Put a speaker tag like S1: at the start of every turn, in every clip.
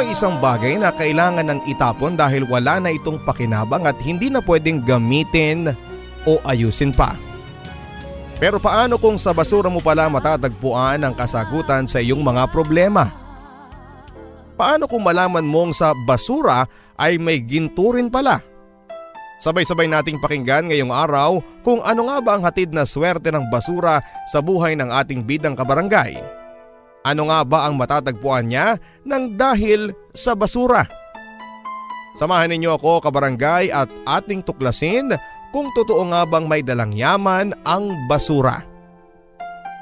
S1: Ay isang bagay na kailangan ng itapon dahil wala na itong pakinabang at hindi na pwedeng gamitin o ayusin pa. Pero paano kung sa basura mo pala matatagpuan ang kasagutan sa iyong mga problema? Paano kung malaman mong sa basura ay may ginto rin pala? Sabay-sabay nating pakinggan ngayong araw kung ano nga ba ang hatid na swerte ng basura sa buhay ng ating bidang kabarangay. Ano nga ba ang matatagpuan niya ng dahil sa basura? Samahan ninyo ako kabarangay at ating tuklasin kung totoo nga bang may dalang yaman ang basura.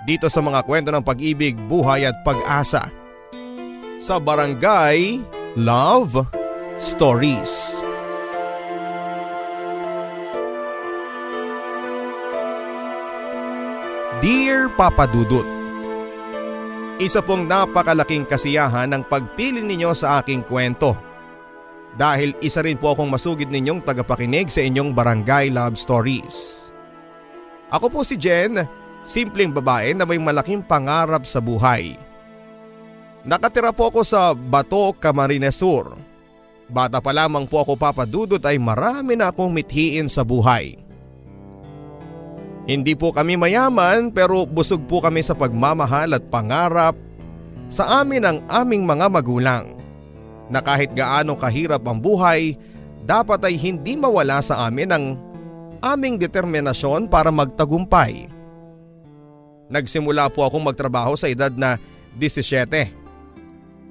S1: Dito sa mga kwento ng pag-ibig, buhay at pag-asa. Sa Barangay Love Stories. Dear Papa Dudut, Isa pong napakalaking kasiyahan ng pagpili ninyo sa aking kwento. Dahil isa rin po akong masugid ninyong tagapakinig sa inyong Barangay Love Stories. Ako po si Jen, simpleng babae na may malaking pangarap sa buhay. Nakatira po ako sa Bato, Camarines Sur. Bata pa lamang po ako papadudot ay marami na akong mithiin sa buhay. Hindi po kami mayaman pero busog po kami sa pagmamahal at pangarap sa amin ang aming mga magulang. Na kahit gaano kahirap ang buhay, dapat ay hindi mawala sa amin ang aming determinasyon para magtagumpay. Nagsimula po akong magtrabaho sa edad na 17.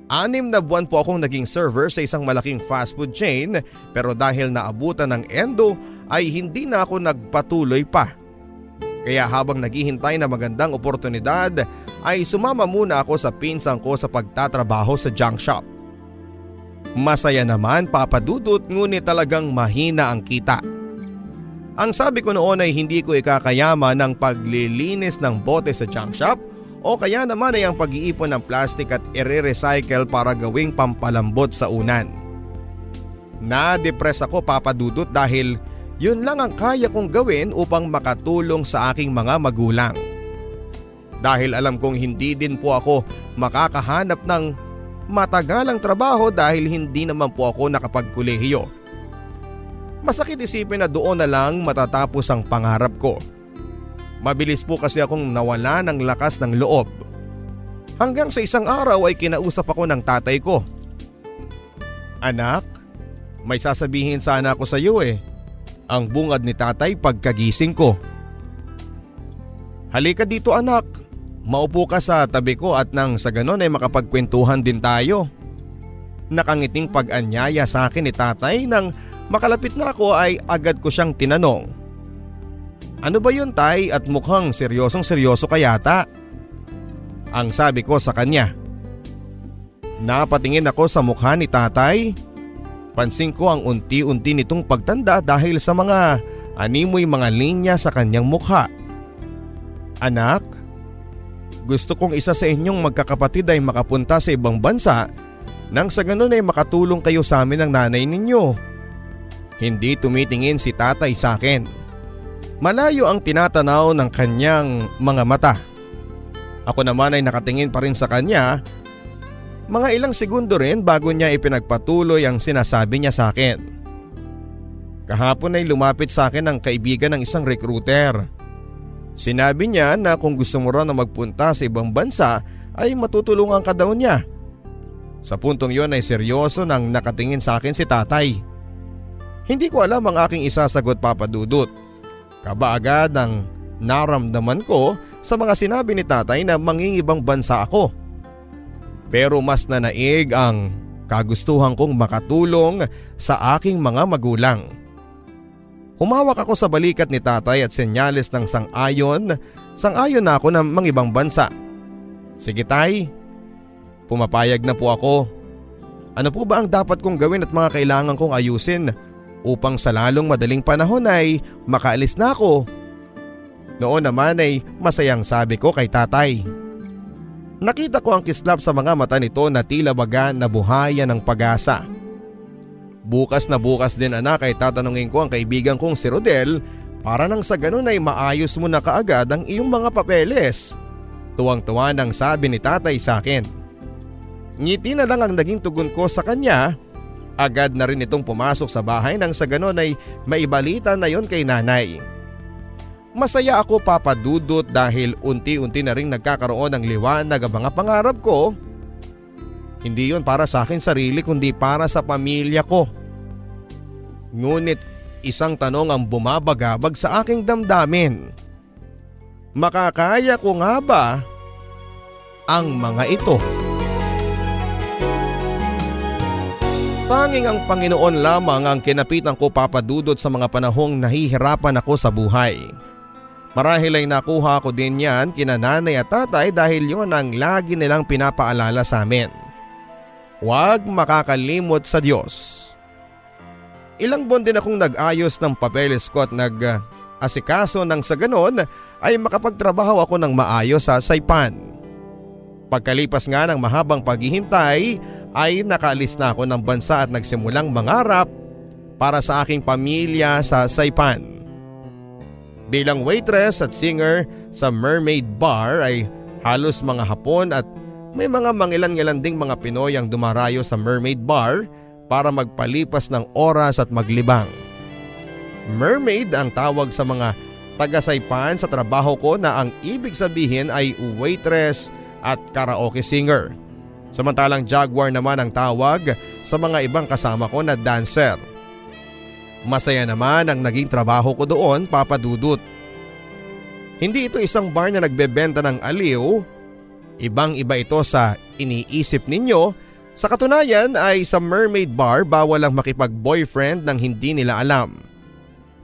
S1: Anim na buwan po akong naging server sa isang malaking fast food chain pero dahil naabutan ng endo ay hindi na ako nagpatuloy pa. Kaya habang naghihintay na magandang oportunidad ay sumama muna ako sa pinsang ko sa pagtatrabaho sa junk shop. Masaya naman papadudot ngunit talagang mahina ang kita. Ang sabi ko noon ay hindi ko ikakayama ng paglilinis ng bote sa junk shop o kaya naman ay ang pag-iipon ng plastic at ire-recycle para gawing pampalambot sa unan. Na-depress ako papadudot dahil yun lang ang kaya kong gawin upang makatulong sa aking mga magulang. Dahil alam kong hindi din po ako makakahanap ng matagalang trabaho dahil hindi naman po ako nakapagkolehiyo. Masakit isipin na doon na lang matatapos ang pangarap ko. Mabilis po kasi akong nawala ng lakas ng loob. Hanggang sa isang araw ay kinausap ako ng tatay ko. Anak, may sasabihin sana ako sa iyo eh. Ang bungad ni tatay pagkagising ko. Halika dito anak, maupo ka sa tabi ko at nang sa ganon ay makapagkwentuhan din tayo. Nakangiting pag-anyaya sa akin ni tatay nang makalapit na ako ay agad ko siyang tinanong. Ano ba yun tay at mukhang seryosong seryoso ka yata? Ang sabi ko sa kanya. Napatingin ako sa mukha ni tatay. Pansin ko ang unti-unti nitong pagtanda dahil sa mga animoy mga linya sa kanyang mukha. Anak, gusto kong isa sa inyong magkakapatid ay makapunta sa ibang bansa nang sa ganun ay makatulong kayo sa amin ng nanay ninyo. Hindi tumitingin si tatay sa akin. Malayo ang tinatanaw ng kanyang mga mata. Ako naman ay nakatingin pa rin sa kanya. Mga ilang segundo rin bago niya ipinagpatuloy ang sinasabi niya sa akin. Kahapon ay lumapit sa akin ang kaibigan ng isang recruiter. Sinabi niya na kung gusto mo raw na magpunta sa ibang bansa ay matutulungan ka daw niya. Sa puntong yon ay seryoso nang nakatingin sa akin si tatay. Hindi ko alam ang aking isasagot papadudot. Kaba agad ang naramdaman ko sa mga sinabi ni tatay na mangingibang bansa ako. Pero mas nanaig ang kagustuhan kong makatulong sa aking mga magulang. Humawak ako sa balikat ni tatay at senyales ng sang-ayon, sang-ayon na ako ng mangibang bansa. Sige tay, pumapayag na po ako. Ano po ba ang dapat kong gawin at mga kailangan kong ayusin upang sa lalong madaling panahon ay makaalis na ako Noon naman ay masayang sabi ko kay tatay. Nakita ko ang kislap sa mga mata nito na tila baga nabuhayan ng pag-asa. Bukas na bukas din anak ay tatanungin ko ang kaibigan kong si Rodel para nang sa ganun ay maayos mo na kaagad ang iyong mga papeles. Tuwang-tuwa nang sabi ni tatay sa akin. Ngiti na lang ang naging tugon ko sa kanya. Agad na rin itong pumasok sa bahay nang sa ganun ay maibalita na yon kay nanay. Masaya ako papadudot dahil unti-unti na rin nagkakaroon ng liwanag ang mga pangarap ko. Hindi yon para sa akin sarili kundi para sa pamilya ko. Ngunit isang tanong ang bumabagabag sa aking damdamin. Makakaya ko nga ba ang mga ito? Tanging ang Panginoon lamang ang kinapitan ko papadudot sa mga panahong nahihirapan ako sa buhay. Marahil ay nakuha ko din yan kina nanay at tatay dahil yon ang lagi nilang pinapaalala sa amin. Huwag makakalimot sa Diyos. Ilang buwan din akong nag-ayos ng papeles ko at nag-asikaso nang sa ganon ay makapagtrabaho ako ng maayos sa Saipan. Pagkalipas nga ng mahabang paghihintay ay nakaalis na ako ng bansa at nagsimulang mangarap para sa aking pamilya sa Saipan. Bilang waitress at singer sa Mermaid Bar ay halos mga Hapon at may mga mangilan-ngilan ding mga Pinoy ang dumarayo sa Mermaid Bar para magpalipas ng oras at maglibang. Mermaid ang tawag sa mga taga-Saipan sa trabaho ko na ang ibig sabihin ay waitress at karaoke singer. Samantalang Jaguar naman ang tawag sa mga ibang kasama ko na dancer. Masaya naman ang naging trabaho ko doon papadudot. Hindi ito isang bar na nagbebenta ng aliw. Ibang iba ito sa iniisip ninyo. Sa katunayan ay sa mermaid bar bawal ang makipag-boyfriend nang hindi nila alam.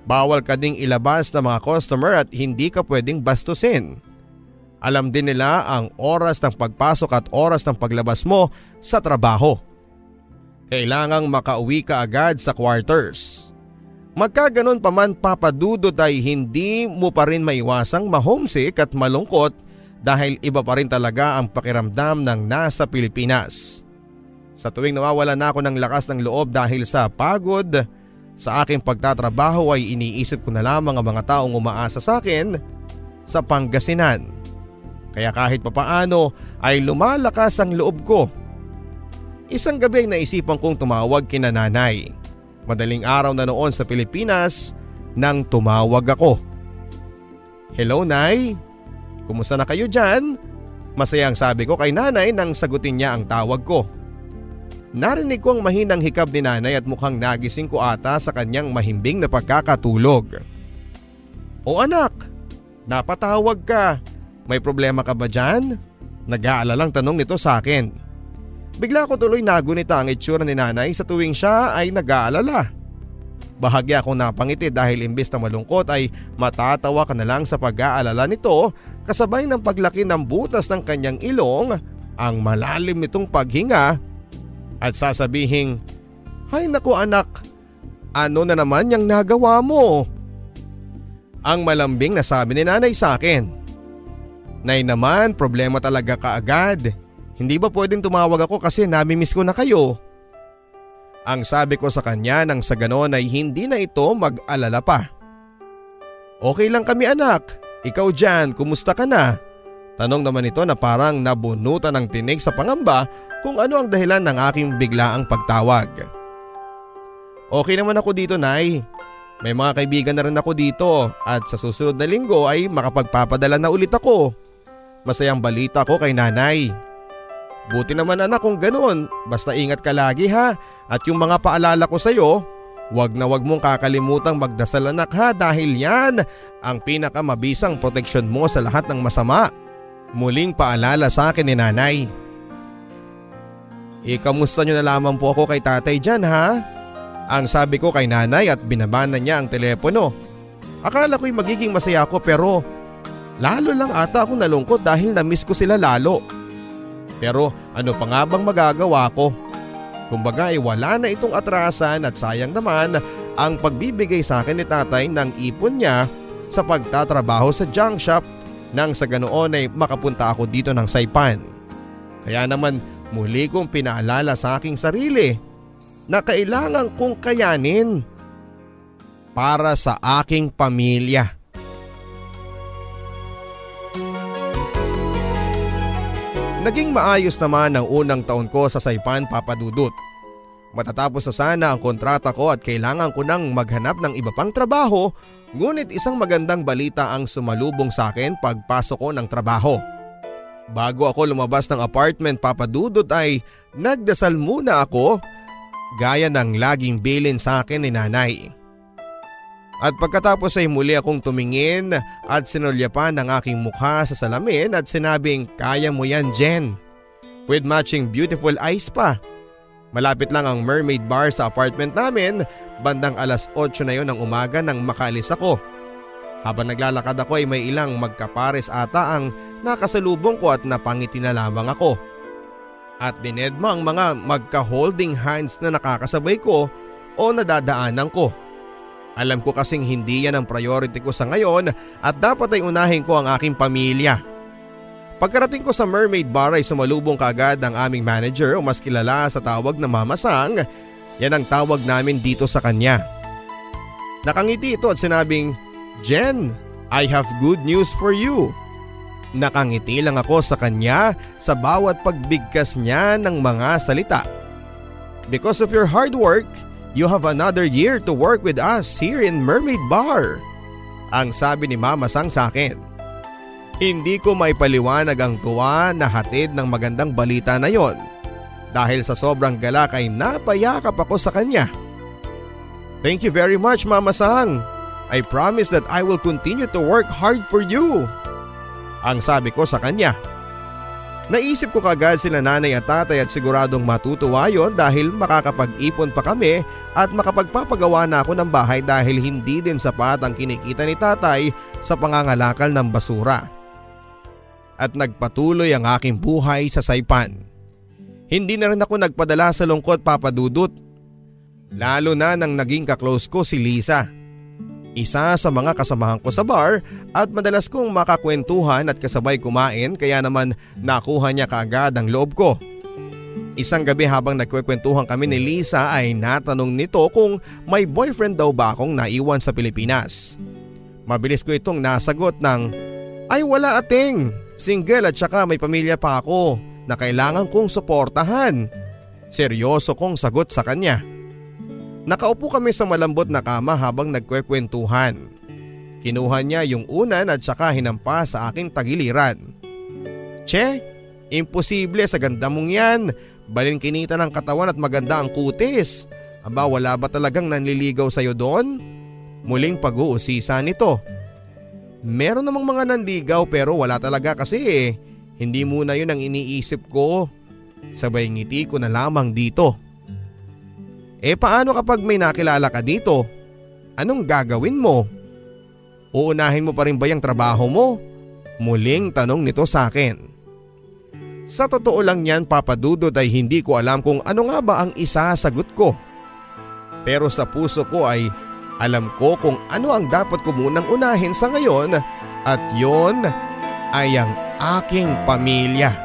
S1: Bawal ka ding ilabas ng mga customer at hindi ka pwedeng bastusin. Alam din nila ang oras ng pagpasok at oras ng paglabas mo sa trabaho. Kailangang makauwi ka agad sa quarters. Magkaganon pa man papadudot ay hindi mo pa rin maiwasang mahomesick at malungkot dahil iba pa rin talaga ang pakiramdam ng nasa Pilipinas. Sa tuwing nawawala na ako ng lakas ng loob dahil sa pagod, sa aking pagtatrabaho ay iniisip ko na lamang ang mga taong umaasa sa akin sa Pangasinan. Kaya kahit papaano ay lumalakas ang loob ko. Isang gabi ay naisipan kong tumawag kina nanay. Madaling araw na noon sa Pilipinas nang tumawag ako. Hello Nay, kumusta na kayo dyan? Masayang sabi ko kay nanay nang sagutin niya ang tawag ko. Narinig ko ang mahinang hikab ni nanay at mukhang nagising ko ata sa kanyang mahimbing na pagkakatulog. O anak, Napatawag ka. May problema ka ba dyan? Nag-aalalang tanong nito sa akin. Bigla ko tuloy nagunita ang itsura ni nanay sa tuwing siya ay nag-aalala. Bahagya akong napangiti dahil imbes na malungkot ay matatawa ka na lang sa pag-aalala nito kasabay ng paglaki ng butas ng kanyang ilong, ang malalim nitong paghinga at sasabihing, Hay naku anak, ano na naman yung nagawa mo? Ang malambing na sabi ni nanay sa akin. Nay naman, problema talaga kaagad. Hindi ba pwedeng tumawag ako kasi namimiss ko na kayo? Ang sabi ko sa kanya nang sa ganon ay hindi na ito mag-alala pa. Okay lang kami anak, ikaw dyan, kumusta ka na? Tanong naman ito na parang nabunutan ng tinig sa pangamba kung ano ang dahilan ng aking biglaang pagtawag. Okay naman ako dito Nay. May mga kaibigan na rin ako dito at sa susunod na linggo ay makapagpapadala na ulit ako. Masayang balita ko kay nanay. Buti naman anak kung ganun, basta ingat ka lagi ha at yung mga paalala ko sa'yo, wag na wag mong kakalimutang magdasal anak ha dahil yan ang pinakamabisang proteksyon mo sa lahat ng masama. Muling paalala sa akin ni nanay. Ikamusta nyo na lamang po ako kay tatay dyan ha? Ang sabi ko kay nanay at binabana niya ang telepono. Akala ko'y magiging masaya ako pero lalo lang ata ako nalungkot dahil namiss ko sila lalo. Pero ano pa nga bang magagawa ko? Kumbaga ay wala na itong atrasan at sayang naman ang pagbibigay sa akin ni tatay ng ipon niya sa pagtatrabaho sa junk shop nang sa ganoon ay makapunta ako dito ng Saipan. Kaya naman muli kong pinaalala sa aking sarili na kailangan kong kayanin para sa aking pamilya. Naging maayos naman ang unang taon ko sa Saipan Papadudut. Matatapos na sana ang kontrata ko at kailangan ko nang maghanap ng iba pang trabaho ngunit isang magandang balita ang sumalubong sa akin pagpasok ko ng trabaho. Bago ako lumabas ng apartment papadudot ay nagdasal muna ako gaya ng laging bilin sa akin ni nanay. At pagkatapos ay muli akong tumingin at sinulyapan ang aking mukha sa salamin at sinabing kaya mo yan Jen. With matching beautiful eyes pa. Malapit lang ang mermaid bar sa apartment namin, bandang alas 8 na yon ng umaga nang makaalis ako. Habang naglalakad ako ay may ilang magkapares ata ang nakasalubong ko at napangiti na lamang ako. At dinedma ang mga magka-holding hands na nakakasabay ko o nadadaanan ko. Alam ko kasing hindi yan ang priority ko sa ngayon at dapat ay unahin ko ang aking pamilya. Pagkarating ko sa Mermaid Bar ay sumalubong kaagad ang aming manager o mas kilala sa tawag na Mama Sang. Yan ang tawag namin dito sa kanya. Nakangiti ito at sinabing, Jen, I have good news for you. Nakangiti lang ako sa kanya sa bawat pagbigkas niya ng mga salita. Because of your hard work, you have another year to work with us here in Mermaid Bar. Ang sabi ni Mama Sang sa akin. Hindi ko may paliwanag ang tuwa na hatid ng magandang balita na yon. Dahil sa sobrang galak ay napayakap ako sa kanya. Thank you very much Mama Sang. I promise that I will continue to work hard for you ang sabi ko sa kanya. Naisip ko kagad sila nanay at tatay at siguradong matutuwa yon dahil makakapag-ipon pa kami at makapagpapagawa na ako ng bahay dahil hindi din sapat ang kinikita ni tatay sa pangangalakal ng basura. At nagpatuloy ang aking buhay sa Saipan. Hindi na rin ako nagpadala sa lungkot papadudot. Lalo na nang naging kaklose ko si Lisa. Isa sa mga kasamahan ko sa bar at madalas kong makakwentuhan at kasabay kumain kaya naman nakuha niya kaagad ang loob ko. Isang gabi habang nagkwekwentuhan kami ni Lisa ay natanong nito kung may boyfriend daw ba akong naiwan sa Pilipinas. Mabilis ko itong nasagot ng ay wala ating, single at saka may pamilya pa ako na kailangan kong suportahan. Seryoso kong sagot sa kanya. Nakaupo kami sa malambot na kama habang nagkwekwentuhan. Kinuha niya yung unan at saka hinampa sa aking tagiliran. Che, imposible sa ganda mong yan. Balin kinita ng katawan at maganda ang kutis. Aba wala ba talagang nanliligaw sa'yo doon? Muling pag-uusisa nito. Meron namang mga nandigaw pero wala talaga kasi eh. Hindi muna yun ang iniisip ko. Sabay ngiti ko na lamang dito. Eh paano kapag may nakilala ka dito? Anong gagawin mo? Uunahin mo pa rin ba yung trabaho mo? Muling tanong nito sa akin. Sa totoo lang yan papadudod ay hindi ko alam kung ano nga ba ang isasagot ko. Pero sa puso ko ay alam ko kung ano ang dapat ko munang unahin sa ngayon at yon ay ang aking pamilya.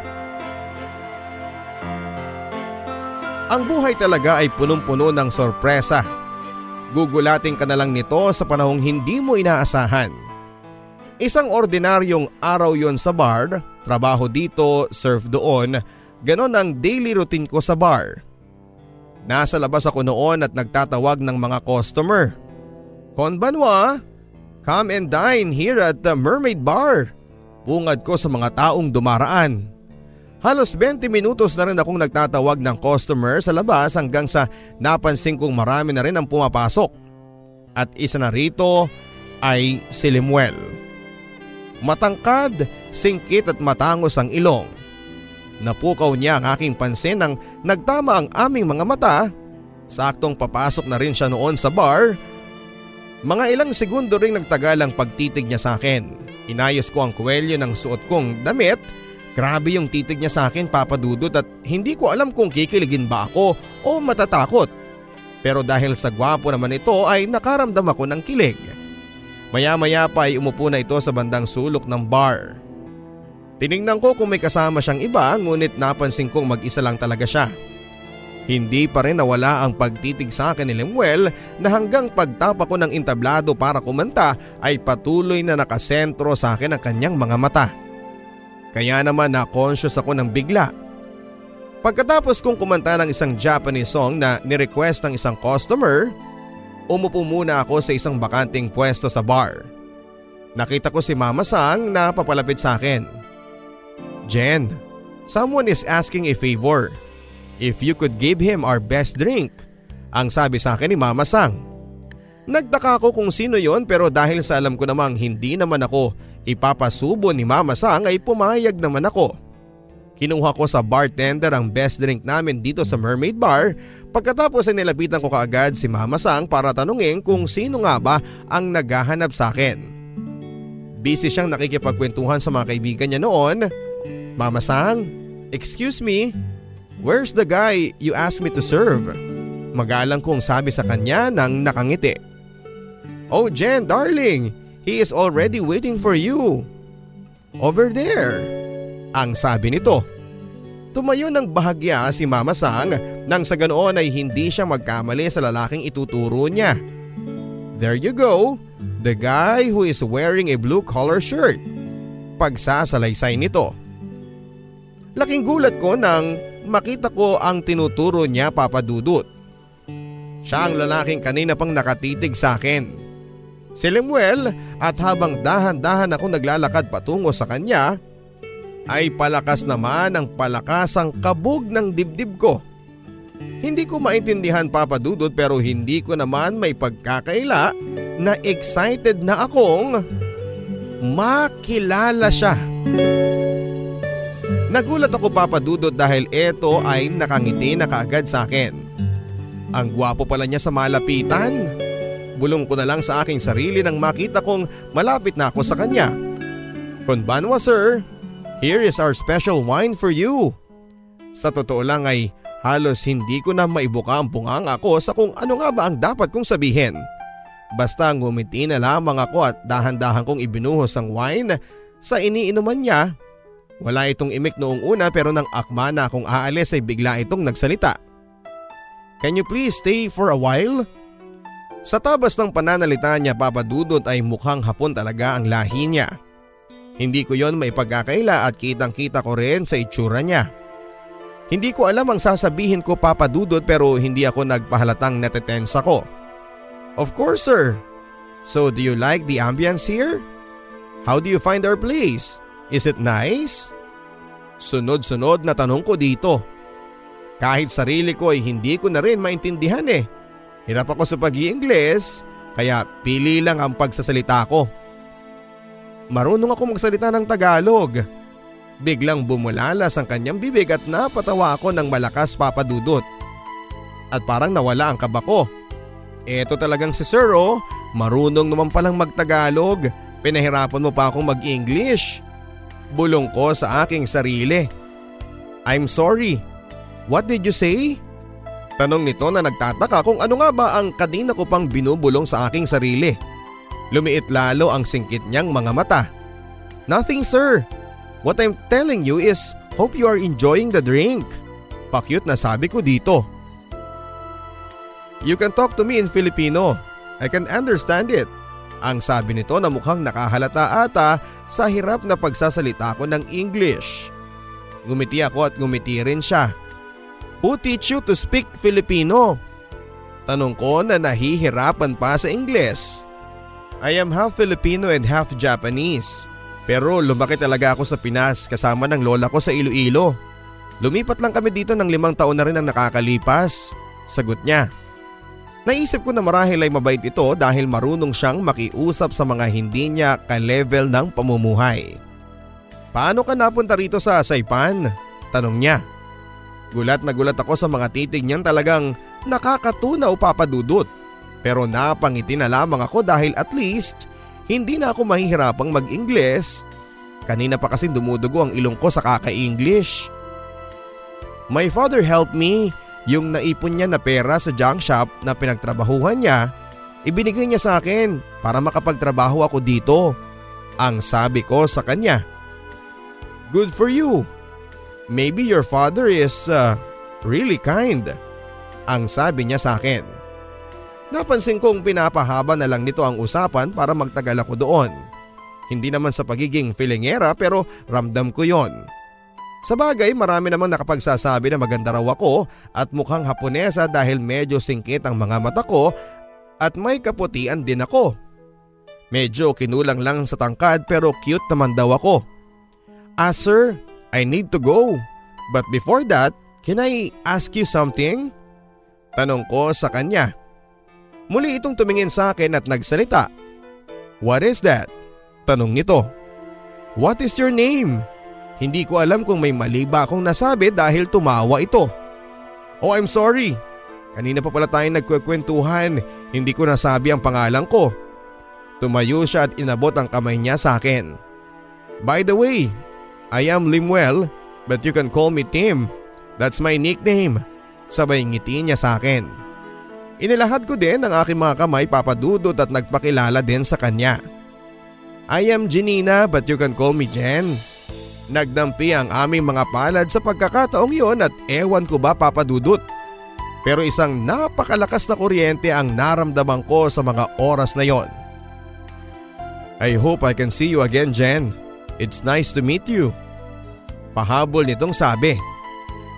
S1: Ang buhay talaga ay punong-puno ng sorpresa. Gugulating ka na lang nito sa panahong hindi mo inaasahan. Isang ordinaryong araw yon sa bar, trabaho dito, surf doon, ganon ang daily routine ko sa bar. Nasa labas ako noon at nagtatawag ng mga customer. Konbanwa, come and dine here at the Mermaid Bar. Bungad ko sa mga taong dumaraan. Halos 20 minutos na rin akong nagtatawag ng customer sa labas hanggang sa napansin kong marami na rin ang pumapasok. At isa na rito ay si Limuel. Matangkad, singkit at matangos ang ilong. Napukaw niya ang aking pansin nang nagtama ang aming mga mata. Saktong papasok na rin siya noon sa bar mga ilang segundo ring nagtagal ang pagtitig niya sa akin. Inayos ko ang kwelyo ng suot kong damit. Grabe yung titig niya sa akin papadudot at hindi ko alam kung kikiligin ba ako o matatakot. Pero dahil sa gwapo naman ito ay nakaramdam ako ng kilig. Maya maya pa ay umupo na ito sa bandang sulok ng bar. Tiningnan ko kung may kasama siyang iba ngunit napansin kong mag-isa lang talaga siya. Hindi pa rin nawala ang pagtitig sa akin ni Lemuel na hanggang pagtapa ko ng entablado para kumanta ay patuloy na nakasentro sa akin ang kanyang mga mata. Kaya naman na-conscious ako ng bigla. Pagkatapos kong kumanta ng isang Japanese song na nirequest ng isang customer, umupo muna ako sa isang bakanting pwesto sa bar. Nakita ko si Mama Sang na papalapit sa akin. Jen, someone is asking a favor if you could give him our best drink. Ang sabi sa akin ni Mama Sang. Nagtaka ako kung sino yon pero dahil sa alam ko namang hindi naman ako ipapasubo ni Mama Sang ay pumayag naman ako. Kinuha ko sa bartender ang best drink namin dito sa Mermaid Bar pagkatapos ay nilapitan ko kaagad si Mama Sang para tanungin kung sino nga ba ang naghahanap sa akin. Busy siyang nakikipagkwentuhan sa mga kaibigan niya noon. Mama Sang, excuse me, Where's the guy you asked me to serve? Magalang kong sabi sa kanya nang nakangiti. Oh Jen, darling, he is already waiting for you. Over there. Ang sabi nito. Tumayo ng bahagya si Mama Sang nang sa ganoon ay hindi siya magkamali sa lalaking ituturo niya. There you go, the guy who is wearing a blue collar shirt. Pagsasalaysay nito. Laking gulat ko nang makita ko ang tinuturo niya papadudot. Siya ang lalaking kanina pang nakatitig sa akin. Si Lemuel at habang dahan-dahan ako naglalakad patungo sa kanya ay palakas naman ang palakas ang kabog ng dibdib ko. Hindi ko maintindihan papadudot pero hindi ko naman may pagkakaila na excited na akong makilala siya. Nagulat ako papadudot dahil ito ay nakangiti na kaagad sa akin. Ang gwapo pala niya sa malapitan. Bulong ko na lang sa aking sarili nang makita kong malapit na ako sa kanya. Konbanwa sir, here is our special wine for you. Sa totoo lang ay halos hindi ko na maibuka ang bungang ako sa kung ano nga ba ang dapat kong sabihin. Basta ngumiti na lamang ako at dahan-dahan kong ibinuhos ang wine sa iniinuman niya wala itong imik noong una pero nang akma na akong aalis ay bigla itong nagsalita. Can you please stay for a while? Sa tabas ng pananalita niya papadudot ay mukhang hapon talaga ang lahi niya. Hindi ko yon may pagkakaila at kitang kita ko rin sa itsura niya. Hindi ko alam ang sasabihin ko papadudot pero hindi ako nagpahalatang natetense ako. Of course sir. So do you like the ambience here? How do you find our place? Is it nice? Sunod-sunod na tanong ko dito. Kahit sarili ko ay hindi ko na rin maintindihan eh. Hirap ako sa pag ingles kaya pili lang ang pagsasalita ko. marunong ako magsalita ng Tagalog. Biglang bumulalas ang kanyang bibig at napatawa ako ng malakas papadudot. At parang nawala ang kaba ko. Eto talagang si Sir oh, marunong naman palang magtagalog. Pinahirapan mo pa akong mag-English. Bulong ko sa aking sarili. I'm sorry. What did you say? Tanong nito na nagtataka kung ano nga ba ang kanina ko pang binubulong sa aking sarili. Lumiit lalo ang singkit niyang mga mata. Nothing sir. What I'm telling you is hope you are enjoying the drink. Pakyut na sabi ko dito. You can talk to me in Filipino. I can understand it. Ang sabi nito na mukhang nakahalata ata sa hirap na pagsasalita ko ng English. Ngumiti ako at ngumiti rin siya. Who teach you to speak Filipino? Tanong ko na nahihirapan pa sa English. I am half Filipino and half Japanese. Pero lumaki talaga ako sa Pinas kasama ng lola ko sa Iloilo. Lumipat lang kami dito ng limang taon na rin ang nakakalipas. Sagot niya. Naisip ko na marahil ay mabait ito dahil marunong siyang makiusap sa mga hindi niya ka-level ng pamumuhay. Paano ka napunta rito sa Saipan? Tanong niya. Gulat na gulat ako sa mga titig niyang talagang nakakatunaw papadudot. Pero napangiti na lamang ako dahil at least hindi na ako mahihirapang mag-Ingles. Kanina pa kasi dumudugo ang ilong ko sa kaka-English. My father helped me. Yung naipon niya na pera sa junk shop na pinagtrabahuhan niya, ibinigay niya sa akin para makapagtrabaho ako dito. Ang sabi ko sa kanya. Good for you. Maybe your father is uh, really kind. Ang sabi niya sa akin. Napansin kong pinapahaba na lang nito ang usapan para magtagal ako doon. Hindi naman sa pagiging filingera pero ramdam ko yon. Sa bagay marami namang nakapagsasabi na maganda raw ako at mukhang Haponesa dahil medyo singkit ang mga mata ko at may kaputian din ako. Medyo kinulang lang sa tangkad pero cute naman daw ako. Ah sir, I need to go. But before that, can I ask you something? Tanong ko sa kanya. Muli itong tumingin sa akin at nagsalita. What is that? Tanong nito. What is your name? Hindi ko alam kung may mali ba akong nasabi dahil tumawa ito. Oh I'm sorry. Kanina pa pala tayong nagkwekwentuhan, hindi ko nasabi ang pangalan ko. Tumayo siya at inabot ang kamay niya sa akin. By the way, I am Limuel but you can call me Tim. That's my nickname. Sabay ngiti niya sa akin. Inilahad ko din ang aking mga kamay papadudot at nagpakilala din sa kanya. I am Janina but you can call me Jen. Nagdampi ang aming mga palad sa pagkakataong yon at ewan ko ba papadudot. Pero isang napakalakas na kuryente ang naramdaman ko sa mga oras na yon. I hope I can see you again Jen. It's nice to meet you. Pahabol nitong sabi.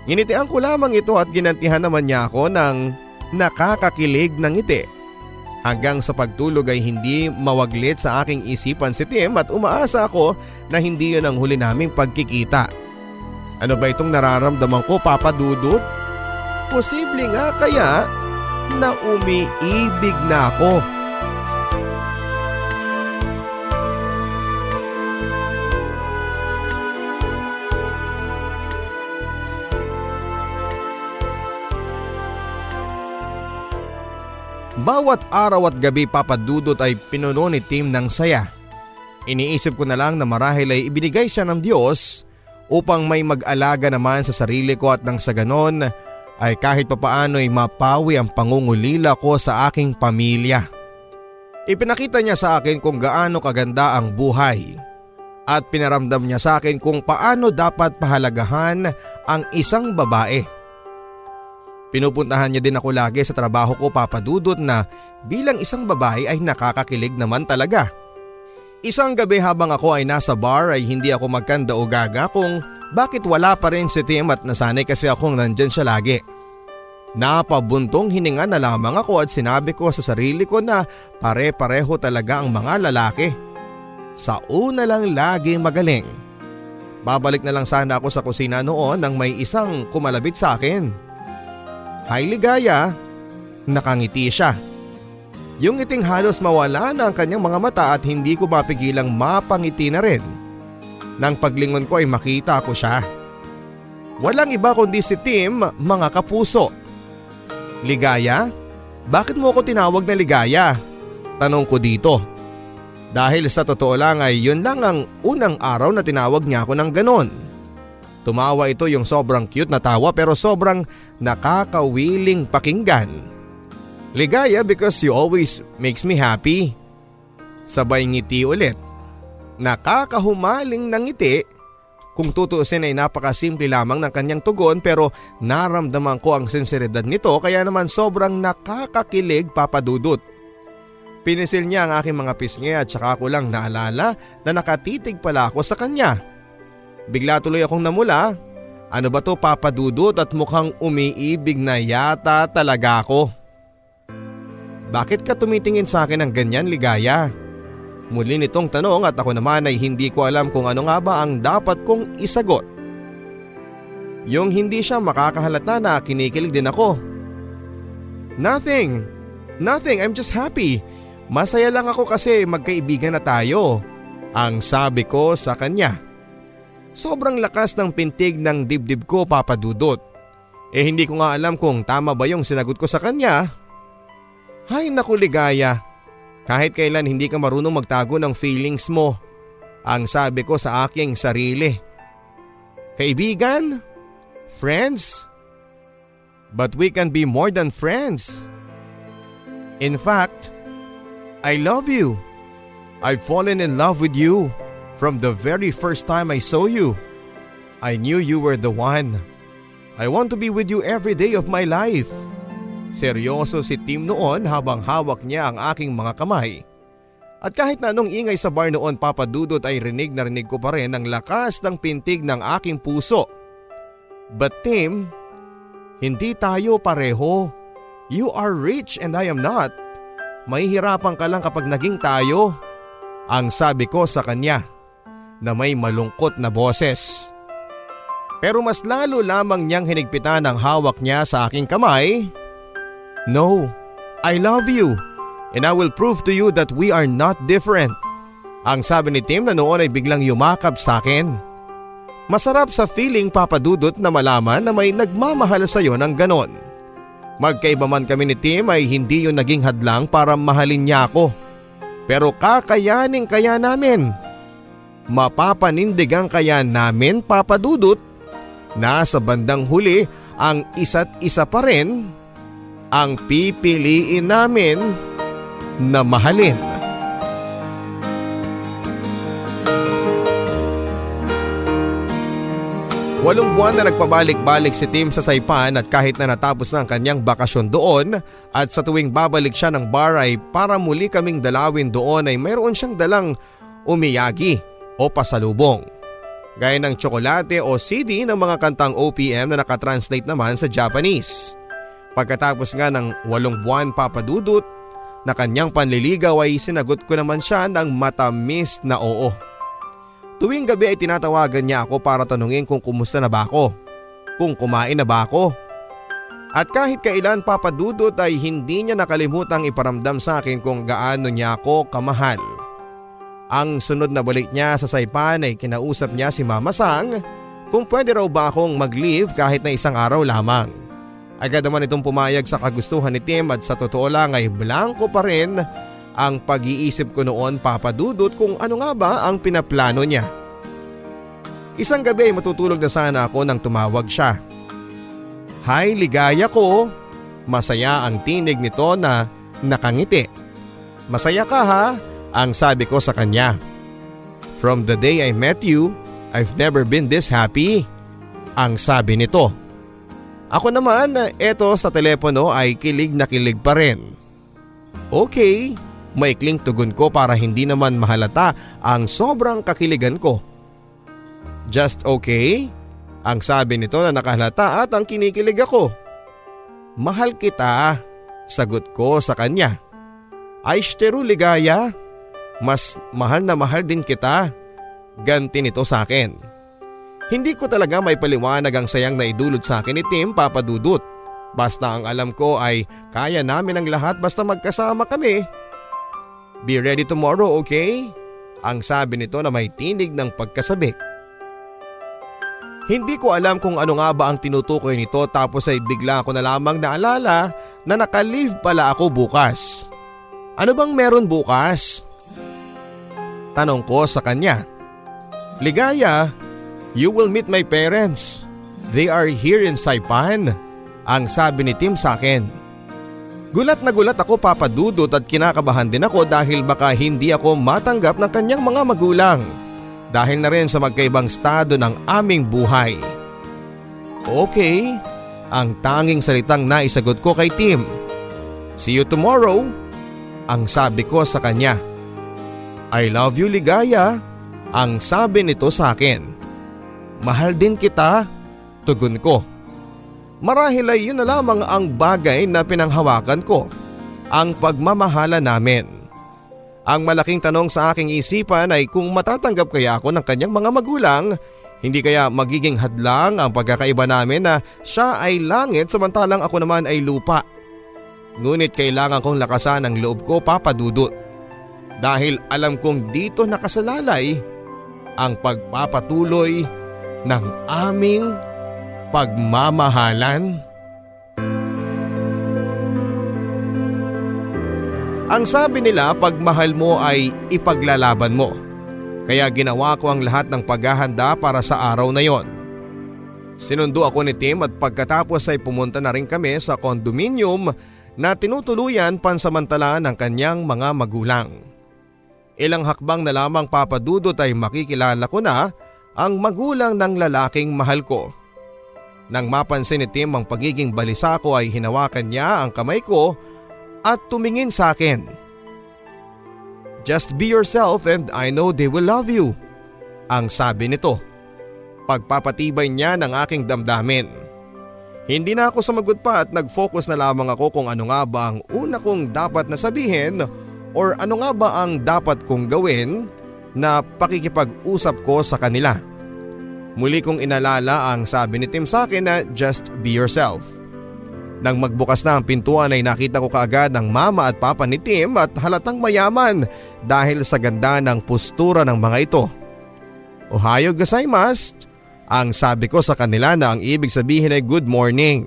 S1: Nginitian ko lamang ito at ginantihan naman niya ako ng nakakakilig ng ngiti. Hanggang sa pagtulog ay hindi mawaglit sa aking isipan si Tim at umaasa ako na hindi yun ang huli naming pagkikita. Ano ba itong nararamdaman ko papadudot? Posible nga kaya na umiibig na ako. Bawat araw at gabi papadudot ay pinuno ni Tim ng saya. Iniisip ko na lang na marahil ay ibinigay siya ng Diyos upang may mag-alaga naman sa sarili ko at nang sa ganon ay kahit papaano ay mapawi ang pangungulila ko sa aking pamilya. Ipinakita niya sa akin kung gaano kaganda ang buhay at pinaramdam niya sa akin kung paano dapat pahalagahan ang isang babae. Pinupuntahan niya din ako lagi sa trabaho ko papadudot na bilang isang babae ay nakakakilig naman talaga. Isang gabi habang ako ay nasa bar ay hindi ako magkanda o gaga kung bakit wala pa rin si Tim at nasanay kasi akong nandyan siya lagi. Napabuntong hininga na lamang ako at sinabi ko sa sarili ko na pare-pareho talaga ang mga lalaki. Sa una lang lagi magaling. Babalik na lang sana ako sa kusina noon nang may isang kumalabit sa akin. Hi ligaya, nakangiti siya. Yung ngiting halos mawala na ang kanyang mga mata at hindi ko mapigilang mapangiti na rin. Nang paglingon ko ay makita ko siya. Walang iba kundi si Tim, mga kapuso. Ligaya? Bakit mo ako tinawag na ligaya? Tanong ko dito. Dahil sa totoo lang ay yun lang ang unang araw na tinawag niya ako ng ganon. Tumawa ito yung sobrang cute na tawa pero sobrang nakakawiling pakinggan. Ligaya because you always makes me happy. Sabay ngiti ulit. Nakakahumaling ng ngiti. Kung tutuusin ay napakasimple lamang ng kanyang tugon pero naramdaman ko ang sinseridad nito kaya naman sobrang nakakakilig papadudot. Pinisil niya ang aking mga pisngi at saka ko lang naalala na nakatitig pala ako sa kanya. Bigla tuloy akong namula. Ano ba to papadudot at mukhang umiibig na yata talaga ako. Bakit ka tumitingin sa akin ng ganyan ligaya? Muli nitong tanong at ako naman ay hindi ko alam kung ano nga ba ang dapat kong isagot. Yung hindi siya makakahalata na kinikilig din ako. Nothing. Nothing. I'm just happy. Masaya lang ako kasi magkaibigan na tayo. Ang sabi ko sa kanya. Sobrang lakas ng pintig ng dibdib ko papadudot. Eh hindi ko nga alam kung tama ba yung sinagot ko sa kanya. Hay naku ligaya. Kahit kailan hindi ka marunong magtago ng feelings mo. Ang sabi ko sa aking sarili. Kaibigan? Friends? But we can be more than friends. In fact, I love you. I've fallen in love with you from the very first time I saw you. I knew you were the one. I want to be with you every day of my life. Seryoso si Tim noon habang hawak niya ang aking mga kamay. At kahit na anong ingay sa bar noon papadudot ay rinig na rinig ko pa rin ang lakas ng pintig ng aking puso. But Tim, hindi tayo pareho. You are rich and I am not. Mahihirapan ka lang kapag naging tayo. Ang sabi ko sa kanya na may malungkot na boses. Pero mas lalo lamang niyang hinigpitan ang hawak niya sa aking kamay. No, I love you and I will prove to you that we are not different. Ang sabi ni Tim na noon ay biglang yumakap sa akin. Masarap sa feeling papadudot na malaman na may nagmamahal sa iyo ng ganon. Magkaiba man kami ni Tim ay hindi yun naging hadlang para mahalin niya ako. Pero kakayanin kaya namin. Mapapanindigan kaya namin papadudot na sa bandang huli ang isa't isa pa rin ang pipiliin namin na mahalin. Walong buwan na nagpabalik-balik si Tim sa Saipan at kahit na natapos na ang kanyang bakasyon doon at sa tuwing babalik siya ng bar ay para muli kaming dalawin doon ay mayroon siyang dalang umiyagi o pasalubong. Gaya ng tsokolate o CD ng mga kantang OPM na nakatranslate naman sa Japanese. Pagkatapos nga ng walong buwan papadudot na kanyang panliligaw ay sinagot ko naman siya ng matamis na oo. Tuwing gabi ay tinatawagan niya ako para tanungin kung kumusta na ba ako, kung kumain na ba ako. At kahit kailan papadudot ay hindi niya nakalimutang iparamdam sa akin kung gaano niya ako kamahal. Ang sunod na balik niya sa Saipan ay kinausap niya si Mama Sang kung pwede raw ba akong mag-leave kahit na isang araw lamang. Agad naman itong pumayag sa kagustuhan ni Tim at sa totoo lang ay blanco pa rin ang pag-iisip ko noon papadudot kung ano nga ba ang pinaplano niya. Isang gabi ay matutulog na sana ako nang tumawag siya. Hi ligaya ko. Masaya ang tinig nito na nakangiti. Masaya ka ha? Ang sabi ko sa kanya. From the day I met you, I've never been this happy. Ang sabi nito. Ako naman, eto sa telepono ay kilig na kilig pa rin. Okay, maikling tugon ko para hindi naman mahalata ang sobrang kakiligan ko. Just okay? Ang sabi nito na nakahalata at ang kinikilig ako. Mahal kita, sagot ko sa kanya. Aishiteru ligaya, mas mahal na mahal din kita. Ganti nito sa akin. Hindi ko talaga may paliwanag ang sayang na idulot sa akin ni Tim papadudot. Basta ang alam ko ay kaya namin ang lahat basta magkasama kami. Be ready tomorrow, okay? Ang sabi nito na may tinig ng pagkasabik. Hindi ko alam kung ano nga ba ang tinutukoy nito tapos ay bigla ko na lamang naalala na naka-leave pala ako bukas. Ano bang meron bukas? Tanong ko sa kanya. Ligaya, you will meet my parents. They are here in Saipan. Ang sabi ni Tim sa akin. Gulat na gulat ako papadudot at kinakabahan din ako dahil baka hindi ako matanggap ng kanyang mga magulang. Dahil na rin sa magkaibang estado ng aming buhay. Okay, ang tanging salitang naisagot ko kay Tim. See you tomorrow, ang sabi ko sa kanya. I love you ligaya, ang sabi nito sa akin. Mahal din kita, tugon ko. Marahil ay yun na lamang ang bagay na pinanghawakan ko, ang pagmamahala namin. Ang malaking tanong sa aking isipan ay kung matatanggap kaya ako ng kanyang mga magulang, hindi kaya magiging hadlang ang pagkakaiba namin na siya ay langit samantalang ako naman ay lupa. Ngunit kailangan kong lakasan ang loob ko papadudot. Dahil alam kong dito nakasalalay ang pagpapatuloy ng aming pagmamahalan? Ang sabi nila pagmahal mo ay ipaglalaban mo. Kaya ginawa ko ang lahat ng paghahanda para sa araw na yon. Sinundo ako ni Tim at pagkatapos ay pumunta na rin kami sa condominium na tinutuluyan pansamantala ng kanyang mga magulang. Ilang hakbang na lamang papadudot ay makikilala ko na ang magulang ng lalaking mahal ko. Nang mapansin ni Tim ang pagiging balisa ko ay hinawakan niya ang kamay ko at tumingin sa akin. Just be yourself and I know they will love you. Ang sabi nito. Pagpapatibay niya ng aking damdamin. Hindi na ako sumagot pa at nag-focus na lamang ako kung ano nga ba ang una kong dapat na sabihin or ano nga ba ang dapat kong gawin na pakikipag-usap ko sa kanila. Muli kong inalala ang sabi ni Tim sa akin na just be yourself. Nang magbukas na ang pintuan ay nakita ko kaagad ng mama at papa ni Tim at halatang mayaman dahil sa ganda ng postura ng mga ito. Ohayo gozaimasu, ang sabi ko sa kanila na ang ibig sabihin ay good morning.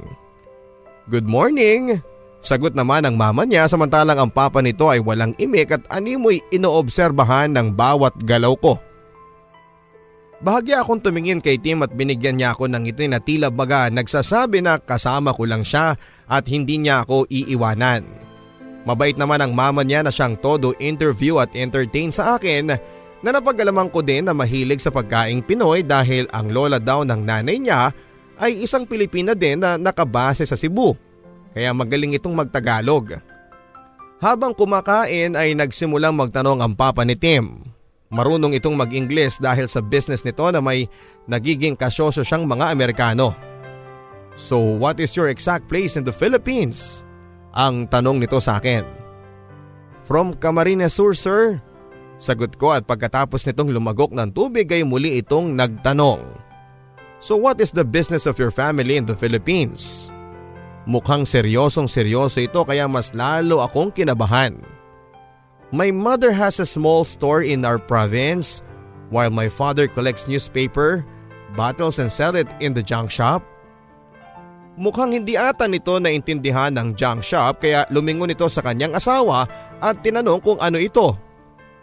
S1: Good morning, sagot naman ng mama niya samantalang ang papa nito ay walang imik at animoy inoobserbahan ng bawat galaw ko. Bahagya akong tumingin kay Tim at binigyan niya ako ng ngiti na tila baga nagsasabi na kasama ko lang siya at hindi niya ako iiwanan. Mabait naman ang mama niya na siyang todo interview at entertain sa akin na napagalaman ko din na mahilig sa pagkaing Pinoy dahil ang lola daw ng nanay niya ay isang Pilipina din na nakabase sa Cebu. Kaya magaling itong magtagalog. Habang kumakain ay nagsimulang magtanong ang papa ni Tim Marunong itong mag-Ingles dahil sa business nito na may nagiging kasyoso siyang mga Amerikano. So what is your exact place in the Philippines? Ang tanong nito sa akin. From Camarines Sur sir. Sagot ko at pagkatapos nitong lumagok ng tubig ay muli itong nagtanong. So what is the business of your family in the Philippines? Mukhang seryosong seryoso ito kaya mas lalo akong kinabahan. My mother has a small store in our province while my father collects newspaper, bottles and sell it in the junk shop. Mukhang hindi ata nito naintindihan ng junk shop kaya lumingon ito sa kanyang asawa at tinanong kung ano ito.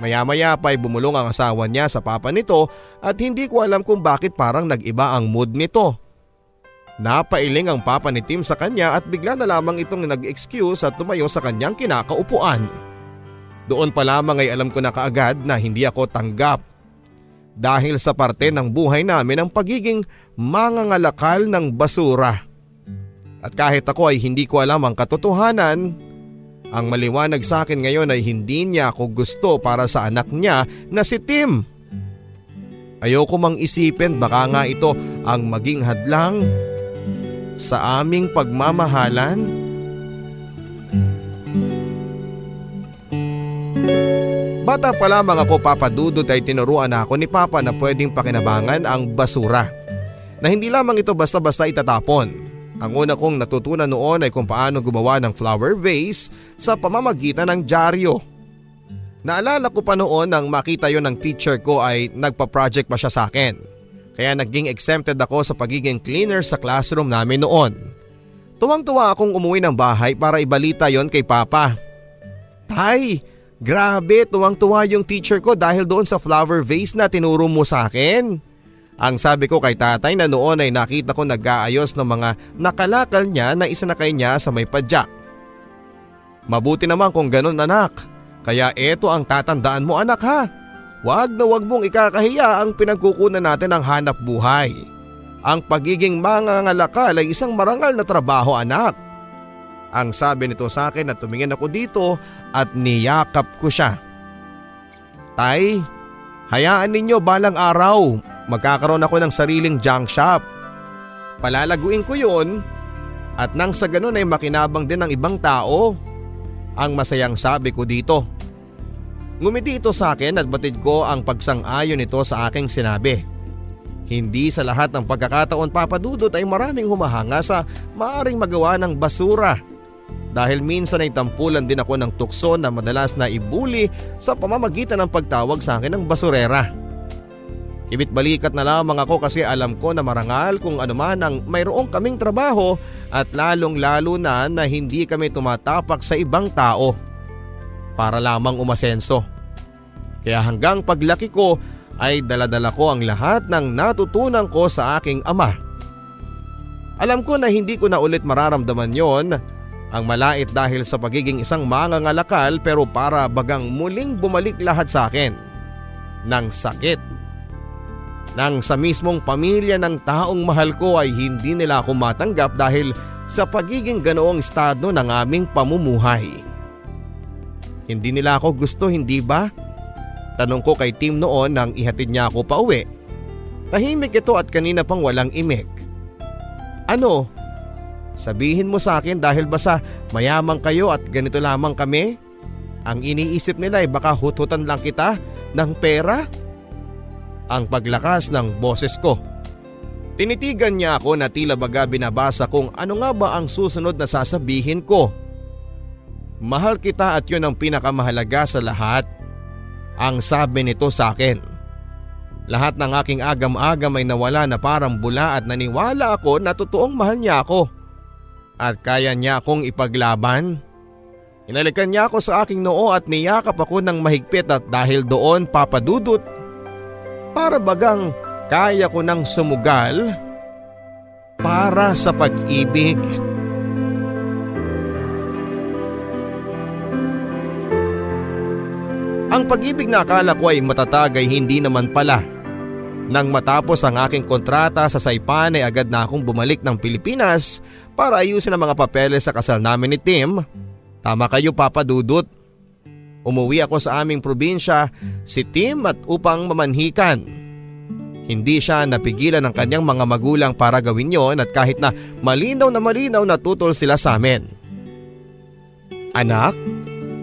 S1: Maya-maya pa ay bumulong ang asawa niya sa papa nito at hindi ko alam kung bakit parang nag-iba ang mood nito. Napailing ang papa ni Tim sa kanya at bigla na lamang itong nag-excuse at tumayo sa kanyang kinakaupuan. Doon pa lamang ay alam ko na kaagad na hindi ako tanggap. Dahil sa parte ng buhay namin ang pagiging mangangalakal ng basura. At kahit ako ay hindi ko alam ang katotohanan, ang maliwanag sa akin ngayon ay hindi niya ako gusto para sa anak niya na si Tim. Ayoko mang isipin baka nga ito ang maging hadlang sa aming pagmamahalan. Bata pa lamang ako papadudod ay tinuruan ako ni Papa na pwedeng pakinabangan ang basura. Na hindi lamang ito basta-basta itatapon. Ang una kong natutunan noon ay kung paano gumawa ng flower vase sa pamamagitan ng dyaryo. Naalala ko pa noon nang makita yon ng teacher ko ay nagpa-project pa siya sa akin. Kaya naging exempted ako sa pagiging cleaner sa classroom namin noon. Tuwang-tuwa akong umuwi ng bahay para ibalita yon kay Papa. Tay, grabe tuwang-tuwa yung teacher ko dahil doon sa flower vase na tinuro mo sa akin. Ang sabi ko kay tatay na noon ay nakita ko nag-aayos ng mga nakalakal niya na isanakay niya sa may padyak. Mabuti naman kung ganun anak. Kaya eto ang tatandaan mo anak ha. Huwag na huwag mong ikakahiya ang pinagkukunan natin ng hanap buhay. Ang pagiging mangangalakal ay isang marangal na trabaho anak. Ang sabi nito sa akin na tumingin ako dito at niyakap ko siya. Tay, hayaan ninyo balang araw magkakaroon ako ng sariling junk shop. Palalaguin ko yun at nang sa ganun ay makinabang din ng ibang tao. Ang masayang sabi ko dito. Ngumiti ito sa akin at batid ko ang pagsang-ayon nito sa aking sinabi. Hindi sa lahat ng pagkakataon papadudot ay maraming humahanga sa maaring magawa ng basura. Dahil minsan ay tampulan din ako ng tukso na madalas na ibuli sa pamamagitan ng pagtawag sa akin ng basurera. Ibit balikat na lamang ako kasi alam ko na marangal kung anuman ang mayroong kaming trabaho at lalong lalo na na hindi kami tumatapak sa ibang tao para lamang umasenso. Kaya hanggang paglaki ko ay daladala ko ang lahat ng natutunan ko sa aking ama. Alam ko na hindi ko na ulit mararamdaman yon ang malait dahil sa pagiging isang mangangalakal pero para bagang muling bumalik lahat sa akin. Nang sakit nang sa mismong pamilya ng taong mahal ko ay hindi nila ako matanggap dahil sa pagiging ganoong estado ng aming pamumuhay. Hindi nila ako gusto hindi ba? Tanong ko kay Tim noon nang ihatid niya ako pa uwi. Tahimik ito at kanina pang walang imik. Ano? Sabihin mo sa akin dahil ba sa mayamang kayo at ganito lamang kami? Ang iniisip nila ay baka hututan lang kita ng pera? ang paglakas ng boses ko. Tinitigan niya ako na tila baga binabasa kung ano nga ba ang susunod na sasabihin ko. Mahal kita at yun ang pinakamahalaga sa lahat. Ang sabi nito sa akin. Lahat ng aking agam-agam ay nawala na parang bula at naniwala ako na totoong mahal niya ako. At kaya niya akong ipaglaban. Inalikan niya ako sa aking noo at niyakap ako ng mahigpit at dahil doon papadudot para bagang kaya ko nang sumugal para sa pag-ibig. Ang pag-ibig na akala ko ay matatag ay hindi naman pala. Nang matapos ang aking kontrata sa Saipan ay agad na akong bumalik ng Pilipinas para ayusin ang mga papeles sa kasal namin ni Tim. Tama kayo Papa Dudut. Umuwi ako sa aming probinsya si Tim at upang mamanhikan. Hindi siya napigilan ng kanyang mga magulang para gawin yon at kahit na malinaw na malinaw na tutol sila sa amin. Anak,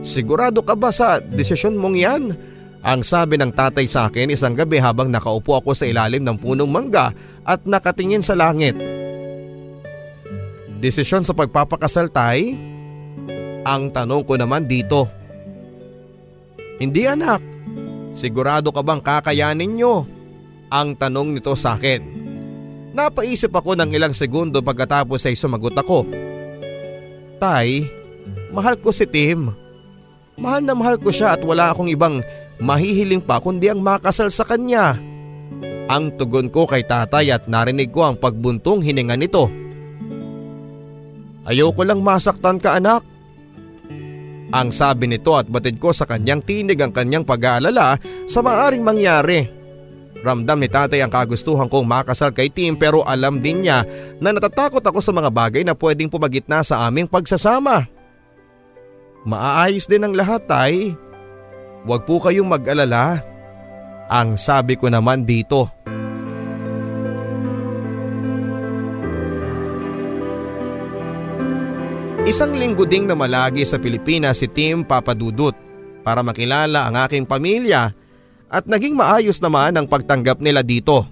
S1: sigurado ka ba sa desisyon mong yan? Ang sabi ng tatay sa akin isang gabi habang nakaupo ako sa ilalim ng punong mangga at nakatingin sa langit. Desisyon sa pagpapakasal tay? Ang tanong ko naman dito. Hindi anak. Sigurado ka bang kakayanin nyo? Ang tanong nito sa akin. Napaisip ako ng ilang segundo pagkatapos ay sumagot ako. Tay, mahal ko si Tim. Mahal na mahal ko siya at wala akong ibang mahihiling pa kundi ang makasal sa kanya. Ang tugon ko kay tatay at narinig ko ang pagbuntong hininga nito. Ayoko lang masaktan ka anak. Ang sabi nito at batid ko sa kanyang tinig ang kanyang pag-aalala sa maaring mangyari. Ramdam ni tatay ang kagustuhan kong makasal kay Tim pero alam din niya na natatakot ako sa mga bagay na pwedeng pumagitna sa aming pagsasama. Maaayos din ang lahat tay. Huwag po kayong mag-alala. Ang sabi ko naman dito. Isang linggo ding namalagi sa Pilipinas si Tim Papadudut para makilala ang aking pamilya at naging maayos naman ang pagtanggap nila dito.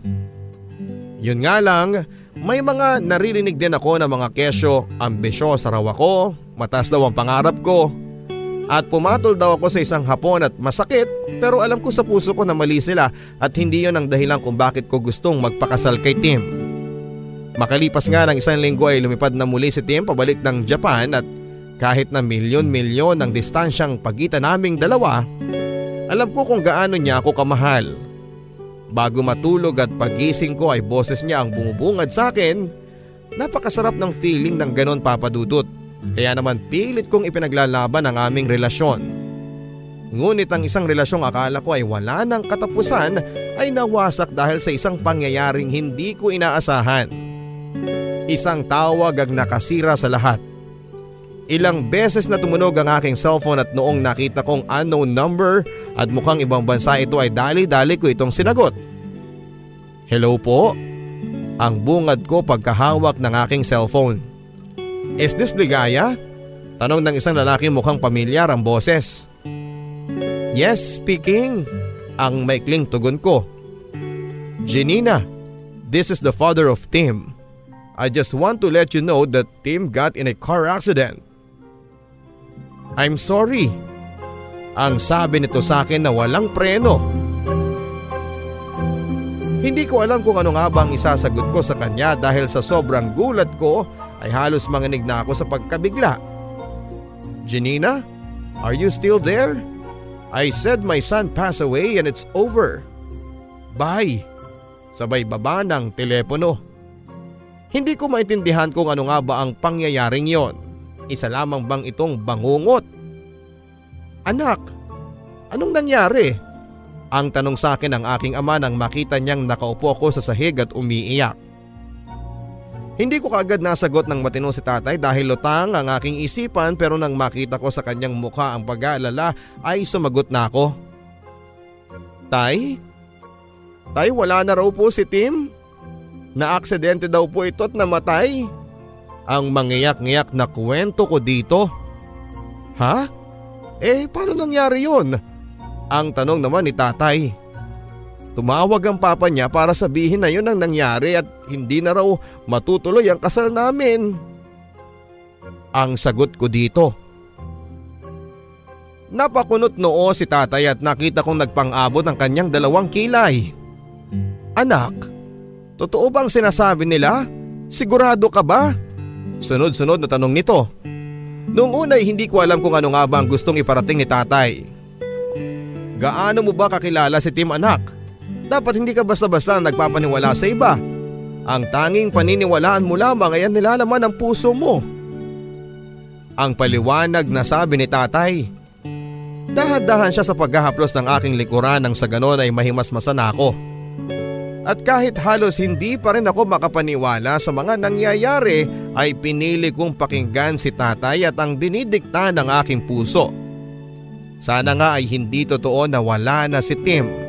S1: Yun nga lang, May mga naririnig din ako ng mga kesyo, ambisyosa raw ako, matas daw ang pangarap ko. At pumatol daw ako sa isang hapon at masakit pero alam ko sa puso ko na mali sila at hindi yon ang dahilan kung bakit ko gustong magpakasal kay Tim. Makalipas nga ng isang linggo ay lumipad na muli si Tim pabalik ng Japan at kahit na milyon-milyon ang distansyang pagitan naming dalawa, alam ko kung gaano niya ako kamahal. Bago matulog at pagising ko ay boses niya ang bumubungad sa akin, napakasarap ng feeling ng ganon papadudot. Kaya naman pilit kong ipinaglalaban ang aming relasyon. Ngunit ang isang relasyong akala ko ay wala ng katapusan ay nawasak dahil sa isang pangyayaring hindi ko inaasahan. Isang tawag ang nakasira sa lahat. Ilang beses na tumunog ang aking cellphone at noong nakita kong unknown number at mukhang ibang bansa ito ay dali-dali ko itong sinagot. Hello po? Ang bungad ko pagkahawak ng aking cellphone. Is this Ligaya? Tanong ng isang lalaki mukhang pamilyar ang boses. Yes, speaking. Ang maikling tugon ko. Janina, this is the father of Tim. I just want to let you know that Tim got in a car accident. I'm sorry. Ang sabi nito sa akin na walang preno. Hindi ko alam kung ano nga ba ang isasagot ko sa kanya dahil sa sobrang gulat ko ay halos manginig na ako sa pagkabigla. Janina, are you still there? I said my son passed away and it's over. Bye. Sabay baba ng telepono. Hindi ko maintindihan kung ano nga ba ang pangyayaring yon. Isa lamang bang itong bangungot? Anak, anong nangyari? Ang tanong sa akin ng aking ama nang makita niyang nakaupo ako sa sahig at umiiyak. Hindi ko kaagad nasagot ng matino si tatay dahil lutang ang aking isipan pero nang makita ko sa kanyang mukha ang pag-aalala ay sumagot na ako. Tay? Tay wala na raw po si Tim? Na-aksidente daw po ito at namatay. Ang mangiyak-ngiyak na kwento ko dito. Ha? Eh paano nangyari yun? Ang tanong naman ni tatay. Tumawag ang papa niya para sabihin na yun ang nangyari at hindi na raw matutuloy ang kasal namin. Ang sagot ko dito. Napakunot noo si tatay at nakita kong nagpang-abot ang kanyang dalawang kilay. Anak, totoo bang sinasabi nila? Sigurado ka ba? Sunod-sunod na tanong nito. Noong una hindi ko alam kung ano nga ba ang gustong iparating ni tatay. Gaano mo ba kakilala si Tim anak? Dapat hindi ka basta-basta nagpapaniwala sa iba. Ang tanging paniniwalaan mo lamang ay ang nilalaman ng puso mo. Ang paliwanag na sabi ni tatay. Dahan-dahan siya sa paghahaplos ng aking likuran nang sa ganon ay mahimasmasan ako. At kahit halos hindi pa rin ako makapaniwala sa mga nangyayari ay pinili kong pakinggan si tatay at ang dinidikta ng aking puso. Sana nga ay hindi totoo na wala na si Tim.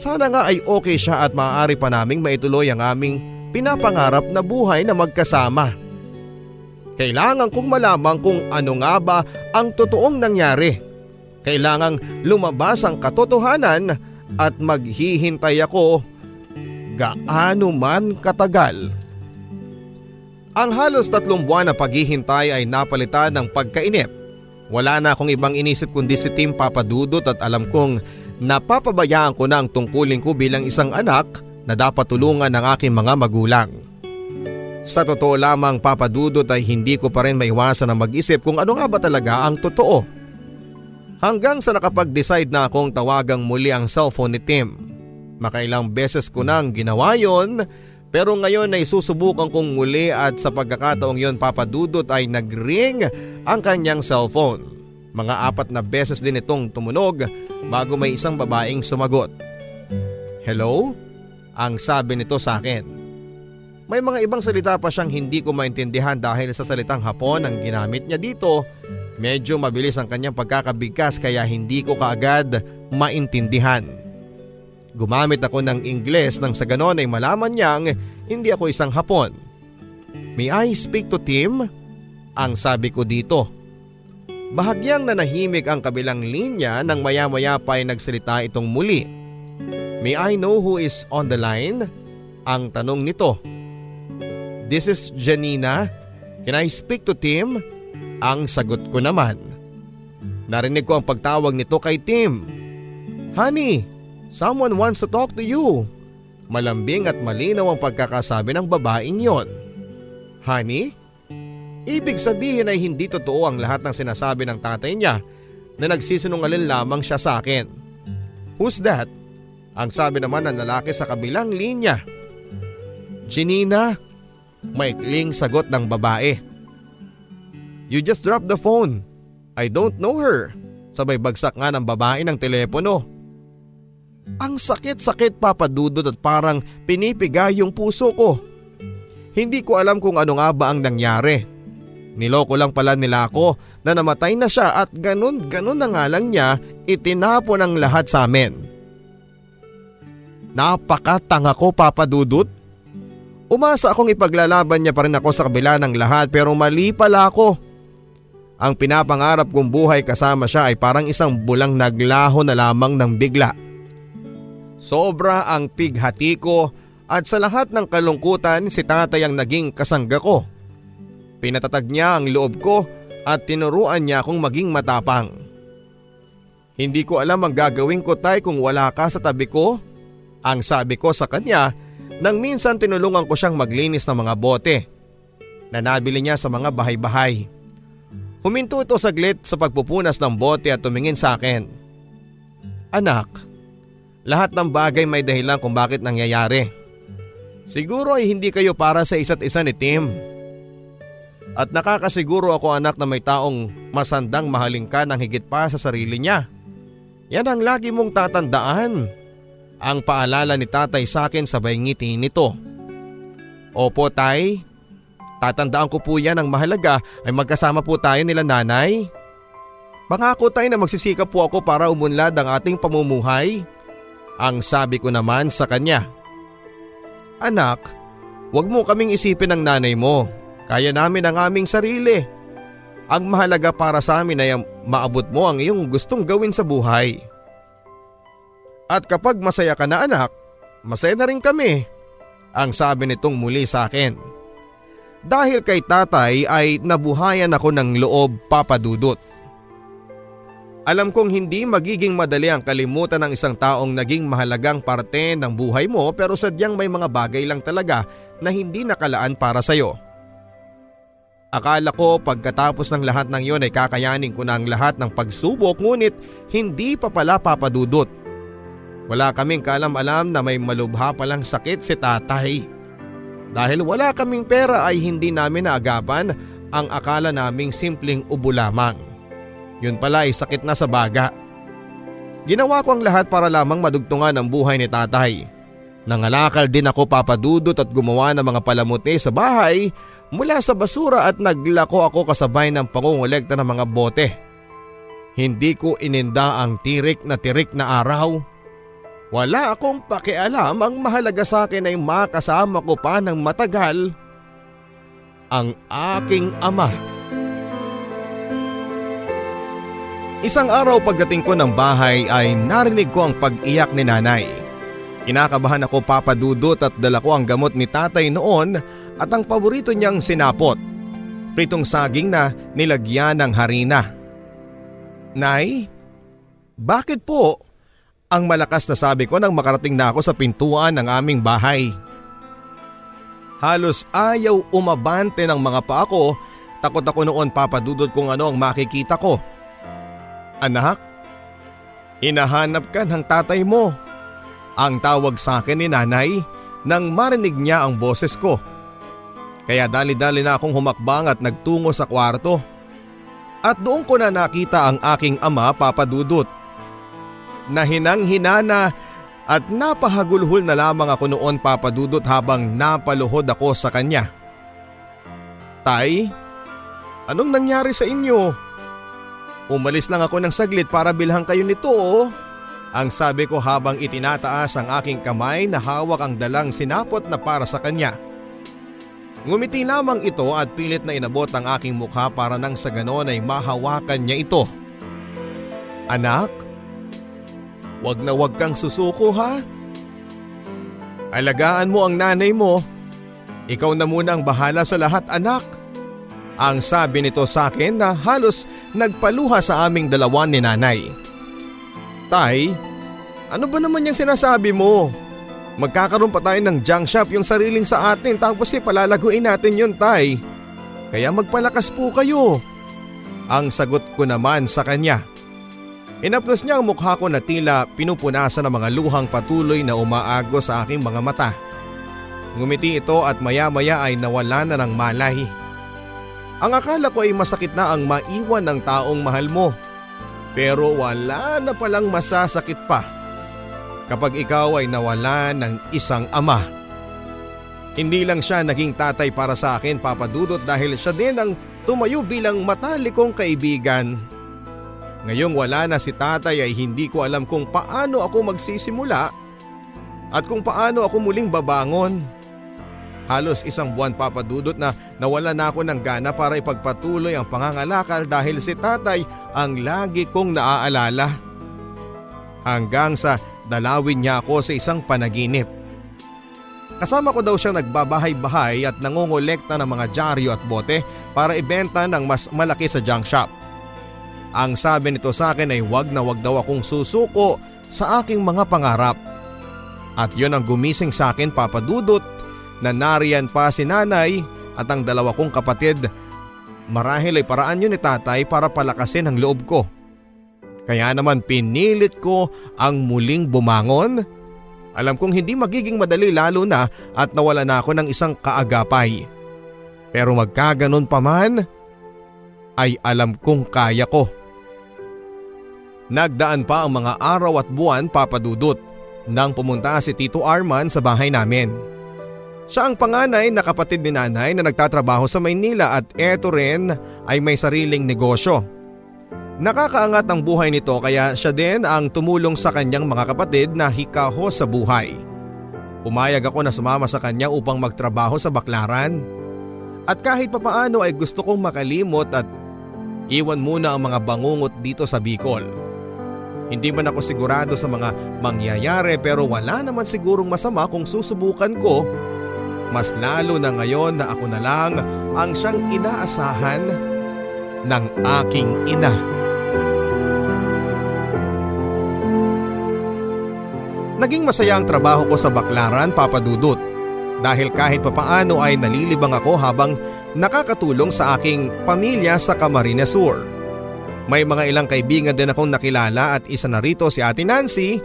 S1: Sana nga ay okay siya at maaari pa naming maituloy ang aming pinapangarap na buhay na magkasama. Kailangan kong malaman kung ano nga ba ang totoong nangyari. Kailangang lumabas ang katotohanan at maghihintay ako gaano man katagal. Ang halos tatlong buwan na paghihintay ay napalitan ng pagkainip. Wala na akong ibang inisip kundi si Tim Papadudot at alam kong napapabayaan ko na ang tungkulin ko bilang isang anak na dapat tulungan ng aking mga magulang. Sa totoo lamang papadudot ay hindi ko pa rin maiwasan na mag-isip kung ano nga ba talaga ang totoo. Hanggang sa nakapag-decide na akong tawagang muli ang cellphone ni Tim. Makailang beses ko nang ginawa yon pero ngayon ay susubukan kong muli at sa pagkakataong yon papadudot ay nagring ang kanyang cellphone. Mga apat na beses din itong tumunog bago may isang babaeng sumagot. Hello? Ang sabi nito sa akin. May mga ibang salita pa siyang hindi ko maintindihan dahil sa salitang hapon ang ginamit niya dito. Medyo mabilis ang kanyang pagkakabigkas kaya hindi ko kaagad maintindihan. Gumamit ako ng Ingles nang sa ganon ay malaman niyang hindi ako isang hapon. May I speak to Tim? Ang sabi ko dito. Bahagyang nanahimik ang kabilang linya nang maya-maya pa ay nagsalita itong muli. May I know who is on the line? Ang tanong nito. this is Janina. Can I speak to Tim? Ang sagot ko naman. Narinig ko ang pagtawag nito kay Tim. Honey, someone wants to talk to you. Malambing at malinaw ang pagkakasabi ng babaeng yon. Honey? Ibig sabihin ay hindi totoo ang lahat ng sinasabi ng tatay niya na nagsisinungaling lamang siya sa akin. Who's that? Ang sabi naman ng lalaki sa kabilang linya. Chinina, maikling sagot ng babae. You just dropped the phone. I don't know her. Sabay bagsak nga ng babae ng telepono. Ang sakit-sakit papadudod at parang pinipiga yung puso ko. Hindi ko alam kung ano nga ba ang nangyari. Niloko lang pala nila ako na namatay na siya at ganun-ganun na nga lang niya itinapon ang lahat sa amin. Napakatanga ko papadudot. Umasa akong ipaglalaban niya pa rin ako sa kabila ng lahat pero mali pala ako. Ang pinapangarap kong buhay kasama siya ay parang isang bulang naglaho na lamang ng bigla. Sobra ang pighati ko at sa lahat ng kalungkutan si tatay ang naging kasangga ko. Pinatatag niya ang loob ko at tinuruan niya akong maging matapang. Hindi ko alam ang gagawin ko tay kung wala ka sa tabi ko. Ang sabi ko sa kanya nang minsan tinulungan ko siyang maglinis ng mga bote na nabili niya sa mga bahay-bahay. Huminto ito saglit sa pagpupunas ng bote at tumingin sa akin. Anak, lahat ng bagay may dahilan kung bakit nangyayari. Siguro ay hindi kayo para sa isa't isa ni Tim. At nakakasiguro ako anak na may taong masandang mahaling ka ng higit pa sa sarili niya. Yan ang lagi mong tatandaan. Ang paalala ni tatay sa akin sabay ngiti nito. Opo tay, tatandaan ko po yan ang mahalaga ay magkasama po tayo nila nanay. Pangako tayo na magsisikap po ako para umunlad ang ating pamumuhay. Ang sabi ko naman sa kanya. Anak, wag mo kaming isipin ng nanay mo. Kaya namin ang aming sarili. Ang mahalaga para sa amin ay maabot mo ang iyong gustong gawin sa buhay. At kapag masaya ka na anak, masaya na rin kami. Ang sabi nitong muli sa akin. Dahil kay tatay ay nabuhayan ako ng loob papadudot. Alam kong hindi magiging madali ang kalimutan ng isang taong naging mahalagang parte ng buhay mo pero sadyang may mga bagay lang talaga na hindi nakalaan para sa'yo. Akala ko pagkatapos ng lahat ng yon ay kakayanin ko na ang lahat ng pagsubok ngunit hindi pa pala papadudot. Wala kaming kalam-alam na may malubha palang sakit si tatay. Dahil wala kaming pera ay hindi namin naagapan ang akala naming simpleng ubo lamang. Yun pala ay sakit na sa baga. Ginawa ko ang lahat para lamang madugtungan ang buhay ni tatay. Nangalakal din ako papadudot at gumawa ng mga palamuti sa bahay mula sa basura at naglako ako kasabay ng pangungulekta ng mga bote. Hindi ko ininda ang tirik na tirik na araw. Wala akong pakialam ang mahalaga sa akin ay makasama ko pa ng matagal ang aking ama. Isang araw pagdating ko ng bahay ay narinig ko ang pag-iyak ni nanay. Kinakabahan ako papadudot at dala ko ang gamot ni tatay noon at ang paborito niyang sinapot. Pritong saging na nilagyan ng harina. Nay, bakit po? Ang malakas na sabi ko nang makarating na ako sa pintuan ng aming bahay. Halos ayaw umabante ng mga pa ako, takot ako noon papadudod kung ano ang makikita ko. Anak, hinahanap ka ng tatay mo. Ang tawag sa akin ni nanay nang marinig niya ang boses ko. Kaya dali-dali na akong humakbang at nagtungo sa kwarto. At doon ko na nakita ang aking ama papadudot. Nahinang hinana at napahagulhol na lamang ako noon papadudot habang napaluhod ako sa kanya. Tay, anong nangyari sa inyo? Umalis lang ako ng saglit para bilhan kayo nito oh. Ang sabi ko habang itinataas ang aking kamay na hawak ang dalang sinapot na para sa kanya. Ngumiti lamang ito at pilit na inabot ang aking mukha para nang sa ganon ay mahawakan niya ito. Anak, wag na wag kang susuko ha. Alagaan mo ang nanay mo. Ikaw na muna ang bahala sa lahat anak. Ang sabi nito sa akin na halos nagpaluha sa aming dalawa ni nanay. Tay, ano ba naman yung sinasabi mo? Magkakaroon pa tayo ng junk shop yung sariling sa atin tapos eh palalaguin natin yun tay. Kaya magpalakas po kayo. Ang sagot ko naman sa kanya. Inaplos niya ang mukha ko na tila pinupunasan ng mga luhang patuloy na umaago sa aking mga mata. Ngumiti ito at maya maya ay nawala na ng malay. Ang akala ko ay masakit na ang maiwan ng taong mahal mo. Pero wala na palang masasakit pa kapag ikaw ay nawala ng isang ama. Hindi lang siya naging tatay para sa akin papadudot dahil siya din ang tumayo bilang matalikong kaibigan. Ngayong wala na si tatay ay hindi ko alam kung paano ako magsisimula at kung paano ako muling babangon. Halos isang buwan papadudot na nawala na ako ng gana para ipagpatuloy ang pangangalakal dahil si tatay ang lagi kong naaalala. Hanggang sa dalawin niya ako sa isang panaginip. Kasama ko daw siyang nagbabahay-bahay at nangongolekta ng mga dyaryo at bote para ibenta ng mas malaki sa junk shop. Ang sabi nito sa akin ay wag na wag daw akong susuko sa aking mga pangarap. At yon ang gumising sa akin papadudot na nariyan pa si nanay at ang dalawa kong kapatid. Marahil ay paraan yun ni tatay para palakasin ang loob ko. Kaya naman pinilit ko ang muling bumangon. Alam kong hindi magiging madali lalo na at nawala na ako ng isang kaagapay. Pero magkaganon pa man, ay alam kong kaya ko. Nagdaan pa ang mga araw at buwan papadudot nang pumunta si Tito Arman sa bahay namin. Siya ang panganay na kapatid ni nanay na nagtatrabaho sa Maynila at eto rin ay may sariling negosyo. Nakakaangat ang buhay nito kaya siya din ang tumulong sa kanyang mga kapatid na hikaho sa buhay. Pumayag ako na sumama sa kanya upang magtrabaho sa baklaran. At kahit papaano ay gusto kong makalimot at iwan muna ang mga bangungot dito sa Bicol. Hindi man ako sigurado sa mga mangyayari pero wala naman sigurong masama kung susubukan ko mas lalo na ngayon na ako na lang ang siyang inaasahan ng aking ina. Naging masaya ang trabaho ko sa baklaran papadudot dahil kahit papaano ay nalilibang ako habang nakakatulong sa aking pamilya sa Camarines Sur. May mga ilang kaibigan din akong nakilala at isa na rito si Ate Nancy.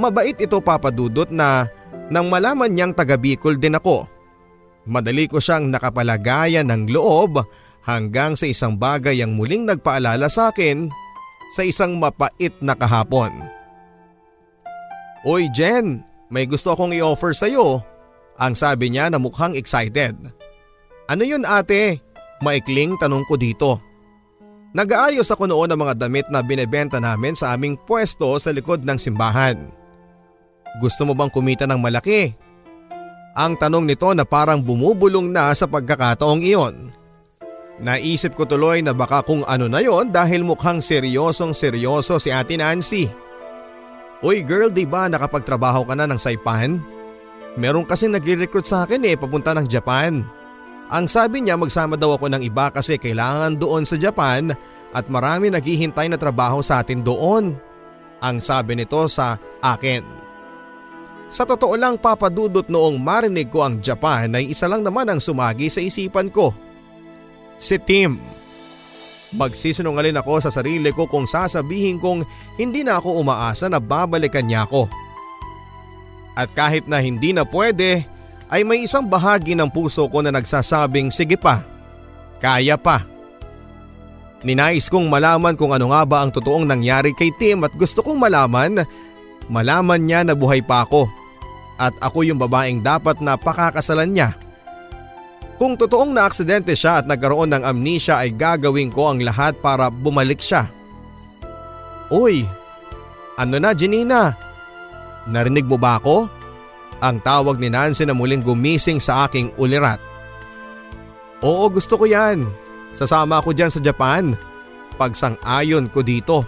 S1: Mabait ito papadudot na nang malaman niyang taga Bicol din ako. Madali ko siyang nakapalagayan ng loob hanggang sa isang bagay ang muling nagpaalala sa akin sa isang mapait na kahapon. Uy Jen, may gusto akong i-offer sa iyo. Ang sabi niya na mukhang excited. Ano yun ate? Maikling tanong ko dito. Nag-aayos ako noon ng mga damit na binebenta namin sa aming pwesto sa likod ng simbahan. Gusto mo bang kumita ng malaki? Ang tanong nito na parang bumubulong na sa pagkakataong iyon. Naisip ko tuloy na baka kung ano na yon dahil mukhang seryosong seryoso si Ate Nancy. Uy girl, di ba nakapagtrabaho ka na ng Saipan? Meron kasi nagre-recruit sa akin eh papunta ng Japan. Ang sabi niya magsama daw ako ng iba kasi kailangan doon sa Japan at marami naghihintay na trabaho sa atin doon. Ang sabi nito sa akin. Sa totoo lang papadudot noong marinig ko ang Japan ay isa lang naman ang sumagi sa isipan ko. Si Tim. Magsisinungalin ako sa sarili ko kung sasabihin kong hindi na ako umaasa na babalikan niya ako. At kahit na hindi na pwede, ay may isang bahagi ng puso ko na nagsasabing sige pa, kaya pa. Ninais kong malaman kung ano nga ba ang totoong nangyari kay Tim at gusto kong malaman, malaman niya na buhay pa ako at ako yung babaeng dapat na pakakasalan niya. Kung totoong naaksidente siya at nagkaroon ng amnesia ay gagawin ko ang lahat para bumalik siya. Uy, ano na Janina? Narinig mo ba ako? Ang tawag ni Nancy na muling gumising sa aking ulirat. Oo gusto ko yan. Sasama ako dyan sa Japan. Pagsang-ayon ko dito.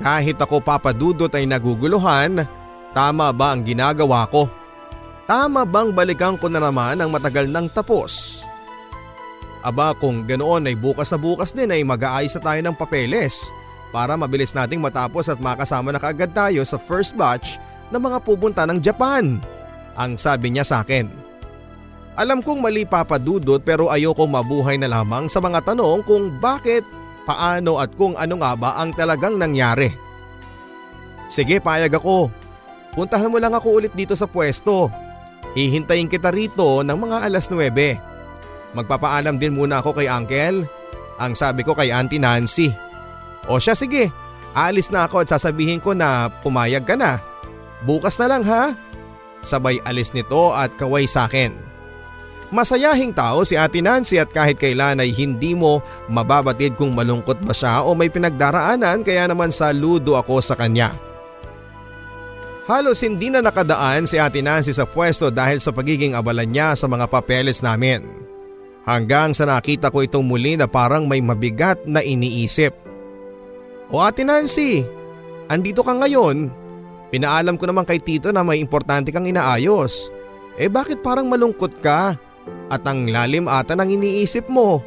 S1: Kahit ako papadudot ay naguguluhan, tama ba ang ginagawa ko? Tama bang balikan ko na naman ang matagal nang tapos? Aba kung ganoon ay bukas na bukas din ay mag-aayos na tayo ng papeles para mabilis nating matapos at makasama na kaagad tayo sa first batch ng mga pupunta ng Japan. Ang sabi niya sa akin. Alam kong mali papadudot pero ayoko mabuhay na lamang sa mga tanong kung bakit, paano at kung ano nga ba ang talagang nangyari. Sige payag ako. Puntahan mo lang ako ulit dito sa pwesto. Hihintayin kita rito ng mga alas 9. Magpapaalam din muna ako kay Uncle. Ang sabi ko kay Auntie Nancy. O siya sige, alis na ako at sasabihin ko na pumayag ka na. Bukas na lang ha. Sabay alis nito at kaway sa akin. Masayahing tao si Ate Nancy at kahit kailan ay hindi mo mababatid kung malungkot ba siya o may pinagdaraanan kaya naman saludo ako sa kanya. Halos hindi na nakadaan si Ate Nancy sa pwesto dahil sa pagiging abala niya sa mga papeles namin. Hanggang sa nakita ko itong muli na parang may mabigat na iniisip. O Ate Nancy, andito ka ngayon. Pinaalam ko naman kay Tito na may importante kang inaayos. Eh bakit parang malungkot ka? at ang lalim ata ng iniisip mo.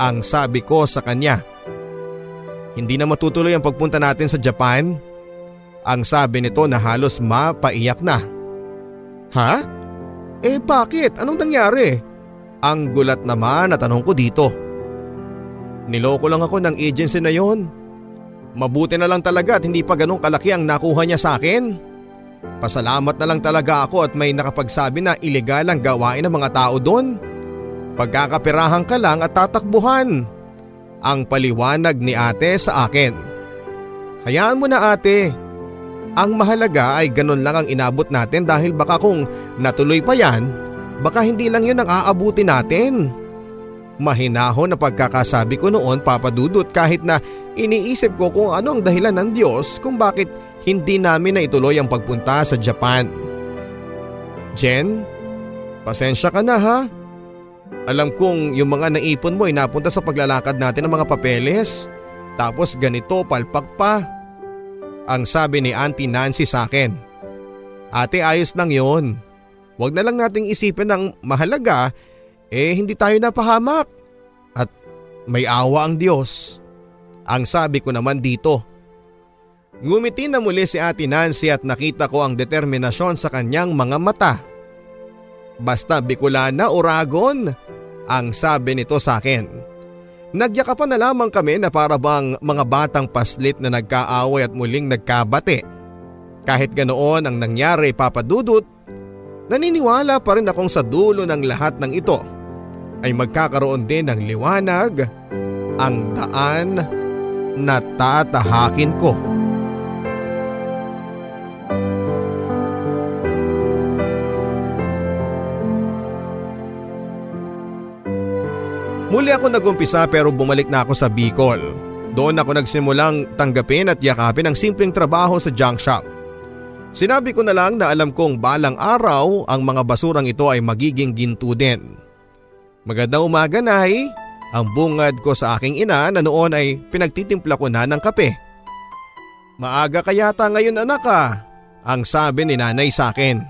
S1: Ang sabi ko sa kanya. Hindi na matutuloy ang pagpunta natin sa Japan? Ang sabi nito na halos mapaiyak na. Ha? Eh bakit? Anong nangyari? Ang gulat naman na tanong ko dito. Niloko lang ako ng agency na yon. Mabuti na lang talaga at hindi pa ganong kalaki ang nakuha niya sa akin. Pasalamat na lang talaga ako at may nakapagsabi na ilegal ang gawain ng mga tao doon. Pagkakapirahan ka lang at tatakbuhan. Ang paliwanag ni ate sa akin. Hayaan mo na ate. Ang mahalaga ay ganun lang ang inabot natin dahil baka kung natuloy pa yan, baka hindi lang yun ang aabuti natin. Mahinahon na pagkakasabi ko noon papadudot kahit na iniisip ko kung ano ang dahilan ng Diyos kung bakit hindi namin na ituloy ang pagpunta sa Japan. Jen, pasensya ka na ha. Alam kong yung mga naipon mo ay napunta sa paglalakad natin ng mga papeles. Tapos ganito palpak pa. Ang sabi ni Auntie Nancy sa akin. Ate ayos lang yon. Huwag na lang nating isipin ng mahalaga eh hindi tayo napahamak. At may awa ang Diyos. Ang sabi ko naman dito. Ngumiti na muli si Ate Nancy at nakita ko ang determinasyon sa kanyang mga mata. Basta Bicolana o ang sabi nito sa akin. Nagyakapan na lamang kami na para bang mga batang paslit na nagkaaway at muling nagkabate. Kahit ganoon ang nangyari papadudot, naniniwala pa rin akong sa dulo ng lahat ng ito ay magkakaroon din ng liwanag ang daan na tatahakin ko. Muli ako nagumpisa pero bumalik na ako sa Bicol. Doon ako nagsimulang tanggapin at yakapin ang simpleng trabaho sa junk shop. Sinabi ko na lang na alam kong balang araw ang mga basurang ito ay magiging ginto din. Magandang umaga nay, ang bungad ko sa aking ina na noon ay pinagtitimpla ko na ng kape. Maaga kayata ngayon anak ka, ang sabi ni nanay sa akin.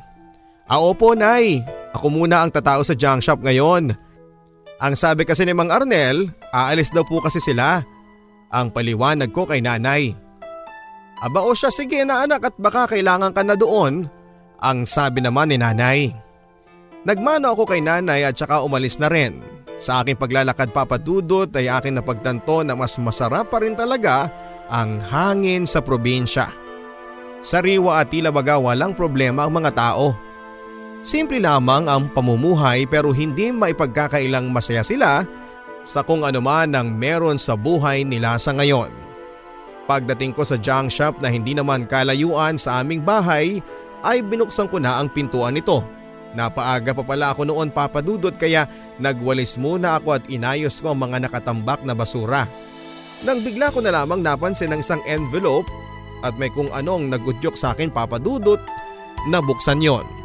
S1: Ah nay, ako muna ang tatao sa junk shop ngayon ang sabi kasi ni Mang Arnel, aalis daw po kasi sila. Ang paliwanag ko kay nanay. Aba o siya sige na anak at baka kailangan ka na doon. Ang sabi naman ni nanay. Nagmano ako kay nanay at saka umalis na rin. Sa aking paglalakad papadudot ay aking napagtanto na mas masarap pa rin talaga ang hangin sa probinsya. Sariwa at tila baga walang problema ang mga tao. Simple lamang ang pamumuhay pero hindi maipagkakailang masaya sila sa kung ano man ang meron sa buhay nila sa ngayon. Pagdating ko sa junk shop na hindi naman kalayuan sa aming bahay ay binuksan ko na ang pintuan nito. Napaaga pa pala ako noon papadudot kaya nagwalis muna ako at inayos ko ang mga nakatambak na basura. Nang bigla ko na lamang napansin ng isang envelope at may kung anong nagudyok sa akin papadudot na buksan yon.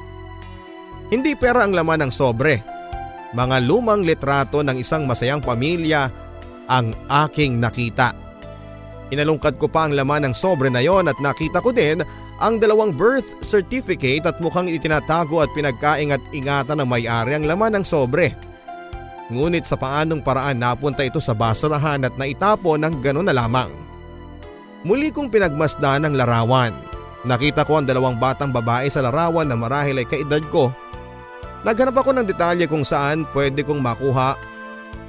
S1: Hindi pera ang laman ng sobre. Mga lumang litrato ng isang masayang pamilya ang aking nakita. Inalungkad ko pa ang laman ng sobre na yon at nakita ko din ang dalawang birth certificate at mukhang itinatago at pinagkaingat-ingatan ng may-ari ang laman ng sobre. Ngunit sa paanong paraan napunta ito sa basurahan at naitapon ng gano'n na lamang. Muli kong pinagmasdan ang larawan. Nakita ko ang dalawang batang babae sa larawan na marahil ay kaedad ko. Naghanap ako ng detalye kung saan pwede kong makuha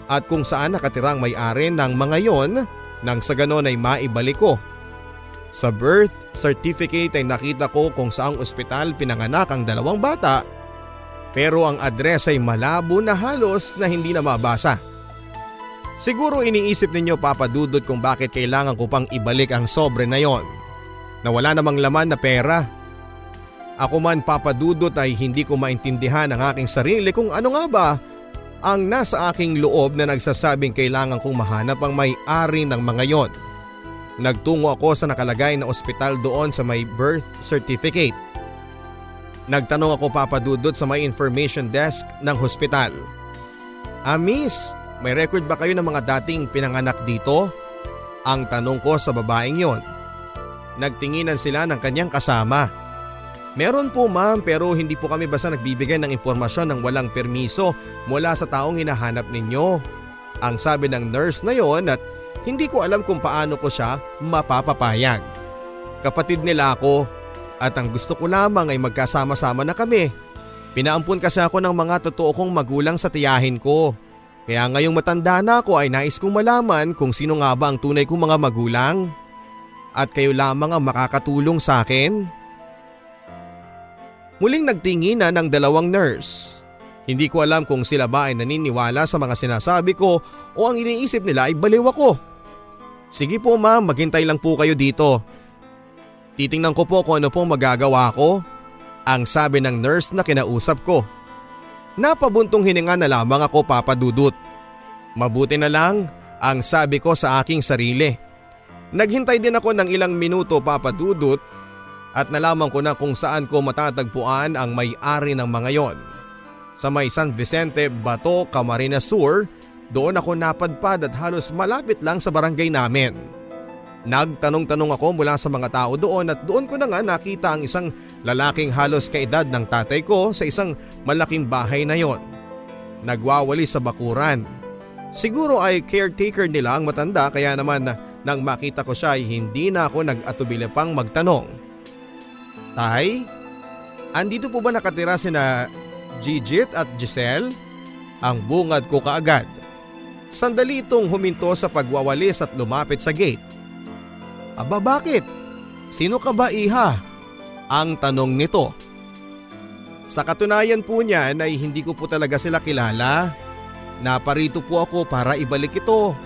S1: at kung saan nakatirang may-ari ng mga yon nang sa ganon ay maibalik ko. Sa birth certificate ay nakita ko kung saang ospital pinanganak ang dalawang bata pero ang address ay malabo na halos na hindi na mabasa. Siguro iniisip ninyo papadudot kung bakit kailangan ko pang ibalik ang sobre na yon. Na wala namang laman na pera. Ako man papadudot ay hindi ko maintindihan ang aking sarili kung ano nga ba ang nasa aking loob na nagsasabing kailangan kong mahanap ang may-ari ng mga yon. Nagtungo ako sa nakalagay na ospital doon sa may birth certificate. Nagtanong ako papadudot sa may information desk ng hospital. Ah miss, may record ba kayo ng mga dating pinanganak dito? Ang tanong ko sa babaeng yon. Nagtinginan sila ng kanyang kasama. Meron po ma'am pero hindi po kami basta nagbibigay ng impormasyon ng walang permiso mula sa taong hinahanap ninyo. Ang sabi ng nurse na yon at hindi ko alam kung paano ko siya mapapapayag. Kapatid nila ako at ang gusto ko lamang ay magkasama-sama na kami. Pinaampun kasi ako ng mga totoo kong magulang sa tiyahin ko. Kaya ngayong matanda na ako ay nais kong malaman kung sino nga ba ang tunay kong mga magulang. At kayo lamang ang makakatulong sa akin. Muling nagtingina ng dalawang nurse. Hindi ko alam kung sila ba ay naniniwala sa mga sinasabi ko o ang iniisip nila ay baliw ako. Sige po ma'am, maghintay lang po kayo dito. Titingnan ko po kung ano pong magagawa ko. Ang sabi ng nurse na kinausap ko. Napabuntong hininga na lamang ako papadudot. Mabuti na lang ang sabi ko sa aking sarili. Naghintay din ako ng ilang minuto papadudot at nalaman ko na kung saan ko matatagpuan ang may-ari ng mga yon. Sa may San Vicente, Bato, Camarines Sur, doon ako napadpad at halos malapit lang sa barangay namin. Nagtanong-tanong ako mula sa mga tao doon at doon ko na nga nakita ang isang lalaking halos kaedad ng tatay ko sa isang malaking bahay na yon. Nagwawali sa bakuran. Siguro ay caretaker nila ang matanda kaya naman nang makita ko siya ay hindi na ako nag-atubili pang magtanong. Tay, andito po ba nakatira si na Gigit at Giselle? Ang bungad ko kaagad. Sandali itong huminto sa pagwawalis at lumapit sa gate. Aba bakit? Sino ka ba iha? Ang tanong nito. Sa katunayan po niyan ay hindi ko po talaga sila kilala. Naparito po ako para ibalik ito.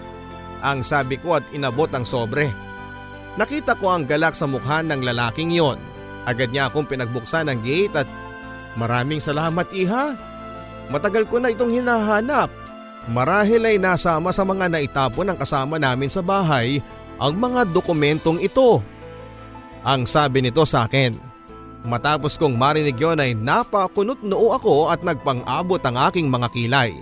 S1: Ang sabi ko at inabot ang sobre. Nakita ko ang galak sa mukha ng lalaking yon. Agad niya akong pinagbuksan ng gate at maraming salamat iha. Matagal ko na itong hinahanap. Marahil ay nasama sa mga naitapon ng kasama namin sa bahay ang mga dokumentong ito. Ang sabi nito sa akin. Matapos kong marinig yon ay napakunot noo ako at nagpang-abot ang aking mga kilay.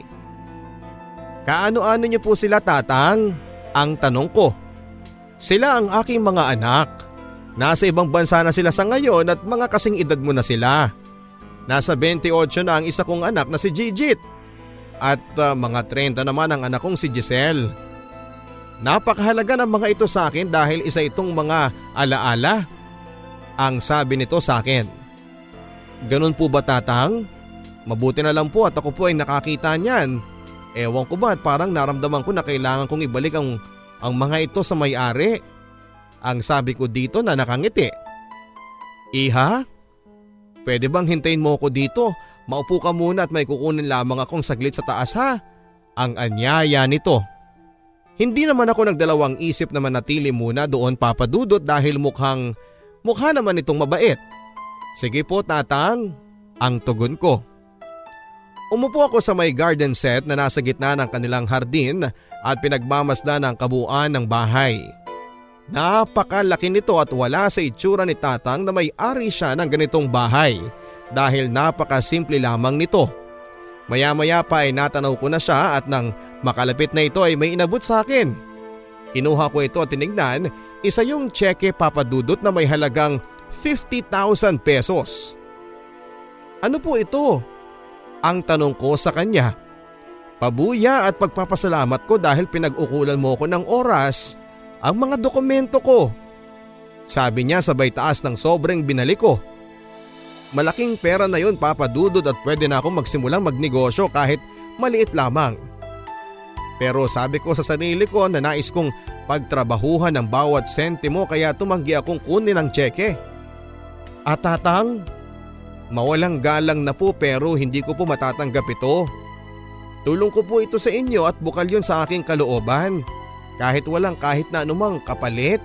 S1: Kaano-ano niyo po sila tatang? Ang tanong ko. Sila ang aking mga anak. Nasa ibang bansa na sila sa ngayon at mga kasing edad mo na sila. Nasa 28 na ang isa kong anak na si Gigit. At uh, mga 30 naman ang anak kong si Giselle. Napakahalaga ng mga ito sa akin dahil isa itong mga alaala. Ang sabi nito sa akin. Ganun po ba tatang? Mabuti na lang po at ako po ay nakakita niyan. Ewan ko ba at parang naramdaman ko na kailangan kong ibalik ang, ang mga ito sa may-ari. Ang sabi ko dito na nakangiti. Iha? Pwede bang hintayin mo ako dito? Maupo ka muna at may kukunin lamang akong saglit sa taas ha? Ang anyaya nito. Hindi naman ako nagdalawang isip na manatili muna doon papadudot dahil mukhang mukha naman itong mabait. Sige po tatang, ang tugon ko. Umupo ako sa may garden set na nasa gitna ng kanilang hardin at pinagmamasdan ang kabuuan ng bahay. Napakalaki nito at wala sa itsura ni tatang na may ari siya ng ganitong bahay dahil napakasimple lamang nito. Maya-maya pa ay natanaw ko na siya at nang makalapit na ito ay may inabot sa akin. Kinuha ko ito at tinignan, isa yung cheque papadudot na may halagang 50,000 pesos. Ano po ito? Ang tanong ko sa kanya. Pabuya at pagpapasalamat ko dahil pinag-ukulan mo ko ng oras ang mga dokumento ko. Sabi niya sabay taas ng sobrang binalik ko. Malaking pera na yun papadudod at pwede na akong magsimulang magnegosyo kahit maliit lamang. Pero sabi ko sa sarili ko na nais kong pagtrabahuhan ng bawat sentimo kaya tumanggi akong kunin ang tseke. At tatang, mawalang galang na po pero hindi ko po matatanggap ito. Tulong ko po ito sa inyo at bukal yun sa aking kalooban. Kahit walang kahit na anumang kapalit.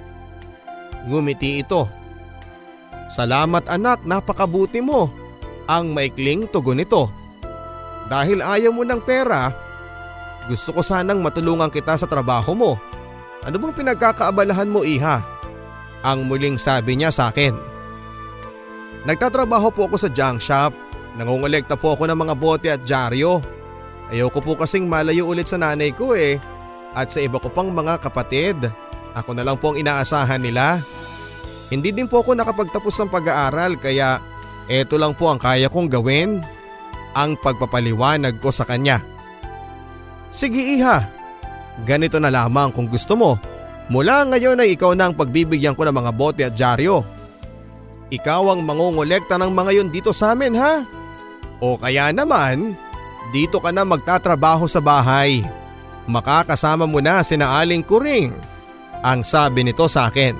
S1: Ngumiti ito. Salamat anak, napakabuti mo. Ang maikling tugon nito. Dahil ayaw mo ng pera, gusto ko sanang matulungan kita sa trabaho mo. Ano bang pinagkakaabalahan mo iha? Ang muling sabi niya sa akin. Nagtatrabaho po ako sa junk shop. Nangungulekta po ako ng mga bote at dyaryo. Ayoko po kasing malayo ulit sa nanay ko eh. At sa iba ko pang mga kapatid. Ako na lang po ang inaasahan nila. Hindi din po ako nakapagtapos ng pag-aaral kaya eto lang po ang kaya kong gawin. Ang pagpapaliwanag ko sa kanya. Sige iha, ganito na lamang kung gusto mo. Mula ngayon ay ikaw na ang pagbibigyan ko ng mga bote at dyaryo. Ikaw ang mangungolekta ng mga yon dito sa amin ha? O kaya naman, dito ka na magtatrabaho sa bahay. Makakasama mo na sina Aling Kuring. Ang sabi nito sa akin.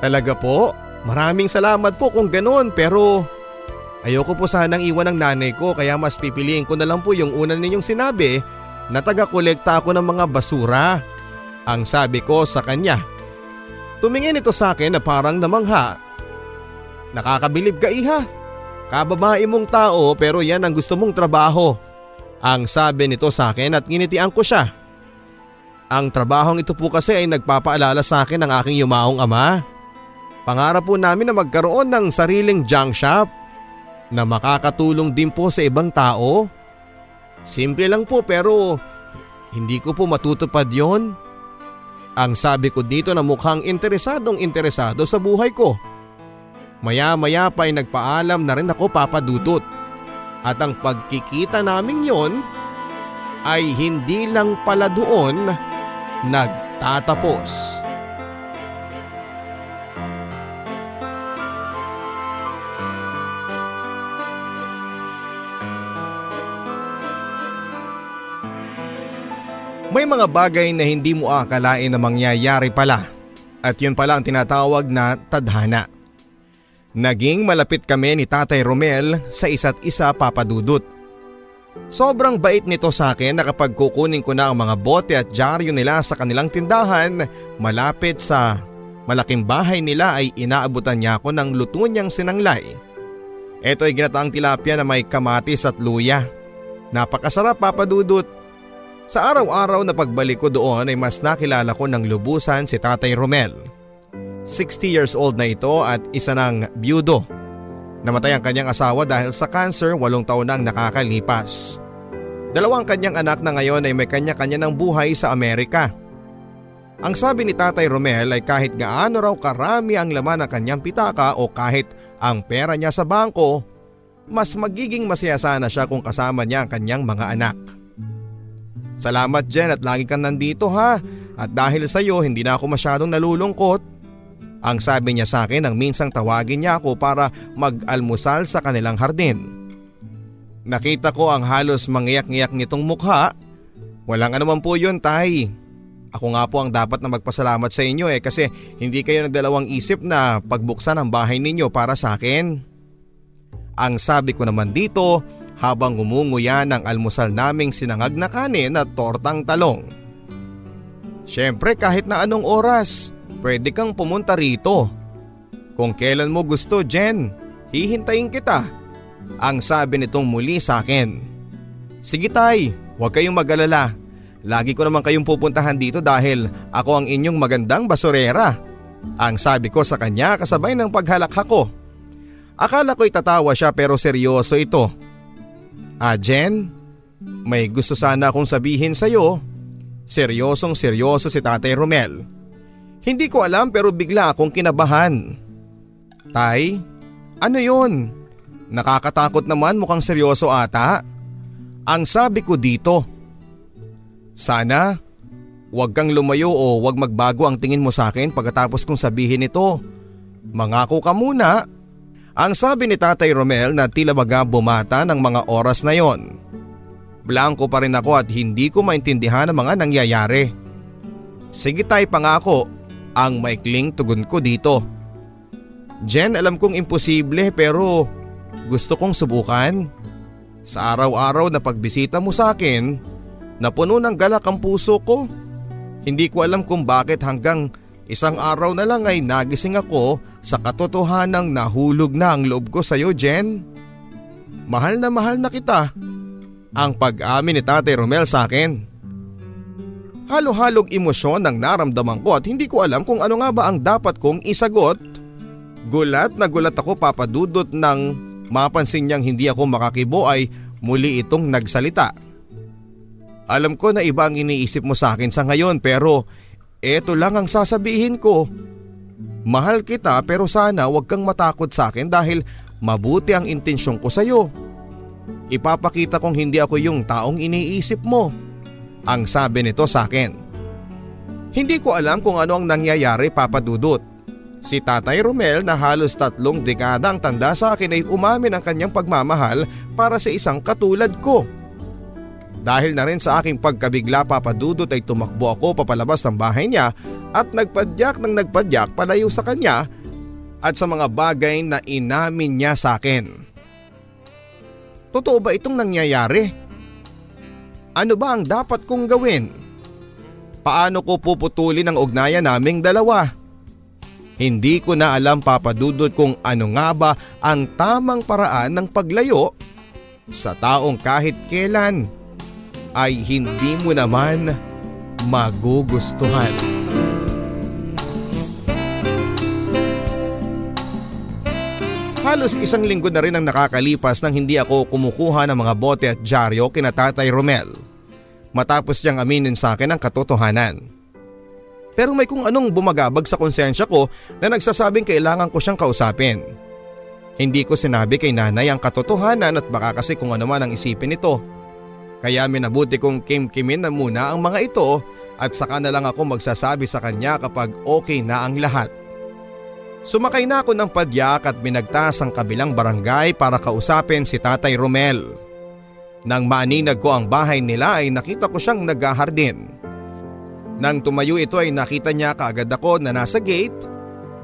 S1: Talaga po, maraming salamat po kung ganoon pero ayoko po sanang iwan ng nanay ko kaya mas pipiliin ko na lang po yung una ninyong sinabi na taga-kolekta ako ng mga basura. Ang sabi ko sa kanya. Tumingin ito sa akin na parang namangha. Nakakabilib ka iha. Kababae mong tao pero yan ang gusto mong trabaho. Ang sabi nito sa akin at nginitian ko siya. Ang trabahong ito po kasi ay nagpapaalala sa akin ng aking yumaong ama. Pangarap po namin na magkaroon ng sariling junk shop na makakatulong din po sa ibang tao. Simple lang po pero hindi ko po matutupad yon. Ang sabi ko dito na mukhang interesadong interesado sa buhay ko. Maya maya pa ay nagpaalam na rin ako papadudot. At ang pagkikita namin yon ay hindi lang pala doon nagtatapos. May mga bagay na hindi mo akalain na mangyayari pala at yun pala ang tinatawag na tadhana. Naging malapit kami ni Tatay Romel sa isa't isa papadudot. Sobrang bait nito sa akin na kapag kukunin ko na ang mga bote at dyaryo nila sa kanilang tindahan malapit sa malaking bahay nila ay inaabutan niya ako ng luto niyang sinanglay. Ito ay ginataang tilapia na may kamatis at luya. Napakasarap papadudot. Sa araw-araw na pagbalik ko doon ay mas nakilala ko ng lubusan si Tatay Romel. 60 years old na ito at isa ng byudo. Namatay ang kanyang asawa dahil sa cancer walong taon nang nakakalipas. Dalawang kanyang anak na ngayon ay may kanya-kanya ng buhay sa Amerika. Ang sabi ni Tatay Romel ay kahit gaano raw karami ang laman ng kanyang pitaka o kahit ang pera niya sa bangko, mas magiging masaya sana siya kung kasama niya ang kanyang mga anak. Salamat Jen at lagi kang nandito ha at dahil sa iyo hindi na ako masyadong nalulungkot. Ang sabi niya sa akin nang minsang tawagin niya ako para mag-almusal sa kanilang hardin. Nakita ko ang halos mangiyak-ngiyak nitong mukha. Walang anuman po yun tay. Ako nga po ang dapat na magpasalamat sa inyo eh kasi hindi kayo nagdalawang isip na pagbuksan ang bahay ninyo para sa akin. Ang sabi ko naman dito habang ngumunguya ng almusal naming sinangag na kanin at tortang talong. Siyempre kahit na anong oras, pwede kang pumunta rito. Kung kailan mo gusto Jen, hihintayin kita. Ang sabi nitong muli sa akin. Sige tay, huwag kayong magalala. Lagi ko naman kayong pupuntahan dito dahil ako ang inyong magandang basurera. Ang sabi ko sa kanya kasabay ng paghalakha ko. Akala ko'y tatawa siya pero seryoso ito. Ah Jen, may gusto sana akong sabihin sa iyo. Seryosong seryoso si Tatay Romel. Hindi ko alam pero bigla akong kinabahan. Tay, ano yun? Nakakatakot naman mukhang seryoso ata. Ang sabi ko dito. Sana, huwag kang lumayo o huwag magbago ang tingin mo sa akin pagkatapos kong sabihin ito. Mangako ka muna. Ang sabi ni Tatay Romel na tila baga bumata ng mga oras na yon. Blanco pa rin ako at hindi ko maintindihan ang mga nangyayari. Sige tay pangako, ang maikling tugon ko dito. Jen alam kong imposible pero gusto kong subukan. Sa araw-araw na pagbisita mo sa akin, napuno ng galak ang puso ko. Hindi ko alam kung bakit hanggang isang araw na lang ay nagising ako sa katotohanang nahulog na ang loob ko sa iyo Jen. Mahal na mahal na kita. Ang pag-amin ni Tate Romel sa akin. Halo-halog emosyon ang naramdaman ko at hindi ko alam kung ano nga ba ang dapat kong isagot. Gulat na gulat ako papadudot ng mapansin niyang hindi ako makakibo ay muli itong nagsalita. Alam ko na iba ang iniisip mo sa akin sa ngayon pero eto lang ang sasabihin ko. Mahal kita pero sana wag kang matakot sa akin dahil mabuti ang intensyon ko sa iyo. Ipapakita kong hindi ako yung taong iniisip mo ang sabi nito sa akin. Hindi ko alam kung ano ang nangyayari papadudot. Si Tatay Romel na halos tatlong dekada ang tanda sa akin ay umamin ang kanyang pagmamahal para sa isang katulad ko. Dahil na rin sa aking pagkabigla papadudot ay tumakbo ako papalabas ng bahay niya at nagpadyak ng nagpadyak palayo sa kanya at sa mga bagay na inamin niya sa akin. Totoo ba itong nangyayari? Ano ba ang dapat kong gawin? Paano ko puputulin ang ugnayan naming dalawa? Hindi ko na alam papadudod kung ano nga ba ang tamang paraan ng paglayo sa taong kahit kailan ay hindi mo naman magugustuhan. Halos isang linggo na rin ang nakakalipas nang hindi ako kumukuha ng mga bote at dyaryo kina Tatay Romel. Matapos niyang aminin sa akin ang katotohanan. Pero may kung anong bumagabag sa konsensya ko na nagsasabing kailangan ko siyang kausapin. Hindi ko sinabi kay nanay ang katotohanan at baka kasi kung ano man ang isipin nito. Kaya minabuti kong kimkimin na muna ang mga ito at saka na lang ako magsasabi sa kanya kapag okay na ang lahat. Sumakay na ako ng padyak at binagtas ang kabilang barangay para kausapin si Tatay Romel. Nang maaninag ko ang bahay nila ay nakita ko siyang naghahardin. Nang tumayo ito ay nakita niya kaagad ako na nasa gate.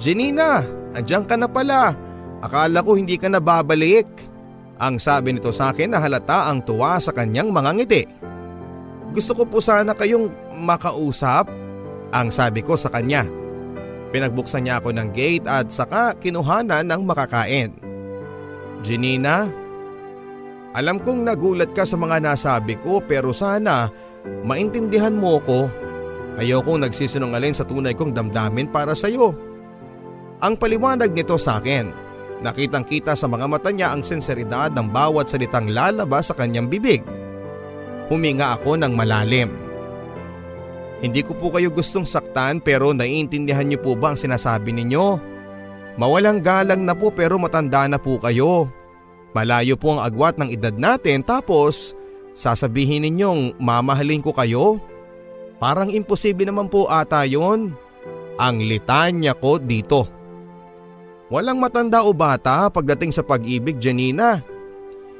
S1: Janina, andyan ka na pala. Akala ko hindi ka na babalik. Ang sabi nito sa akin na halata ang tuwa sa kanyang mga ngiti. Gusto ko po sana kayong makausap. Ang sabi ko sa kanya. Pinagbuksan niya ako ng gate at saka kinuhanan ng makakain. Janina, alam kong nagulat ka sa mga nasabi ko pero sana maintindihan mo ko. Ayaw kong nagsisinungaling sa tunay kong damdamin para sa iyo. Ang paliwanag nito sa akin, nakitang kita sa mga mata niya ang sinseridad ng bawat salitang lalabas sa kanyang bibig. Huminga ako ng malalim. Hindi ko po kayo gustong saktan pero naiintindihan niyo po ba ang sinasabi ninyo? Mawalang galang na po pero matanda na po kayo. Malayo po ang agwat ng edad natin tapos sasabihin ninyong mamahalin ko kayo? Parang imposible naman po ata yon. Ang litanya ko dito. Walang matanda o bata pagdating sa pag-ibig Janina.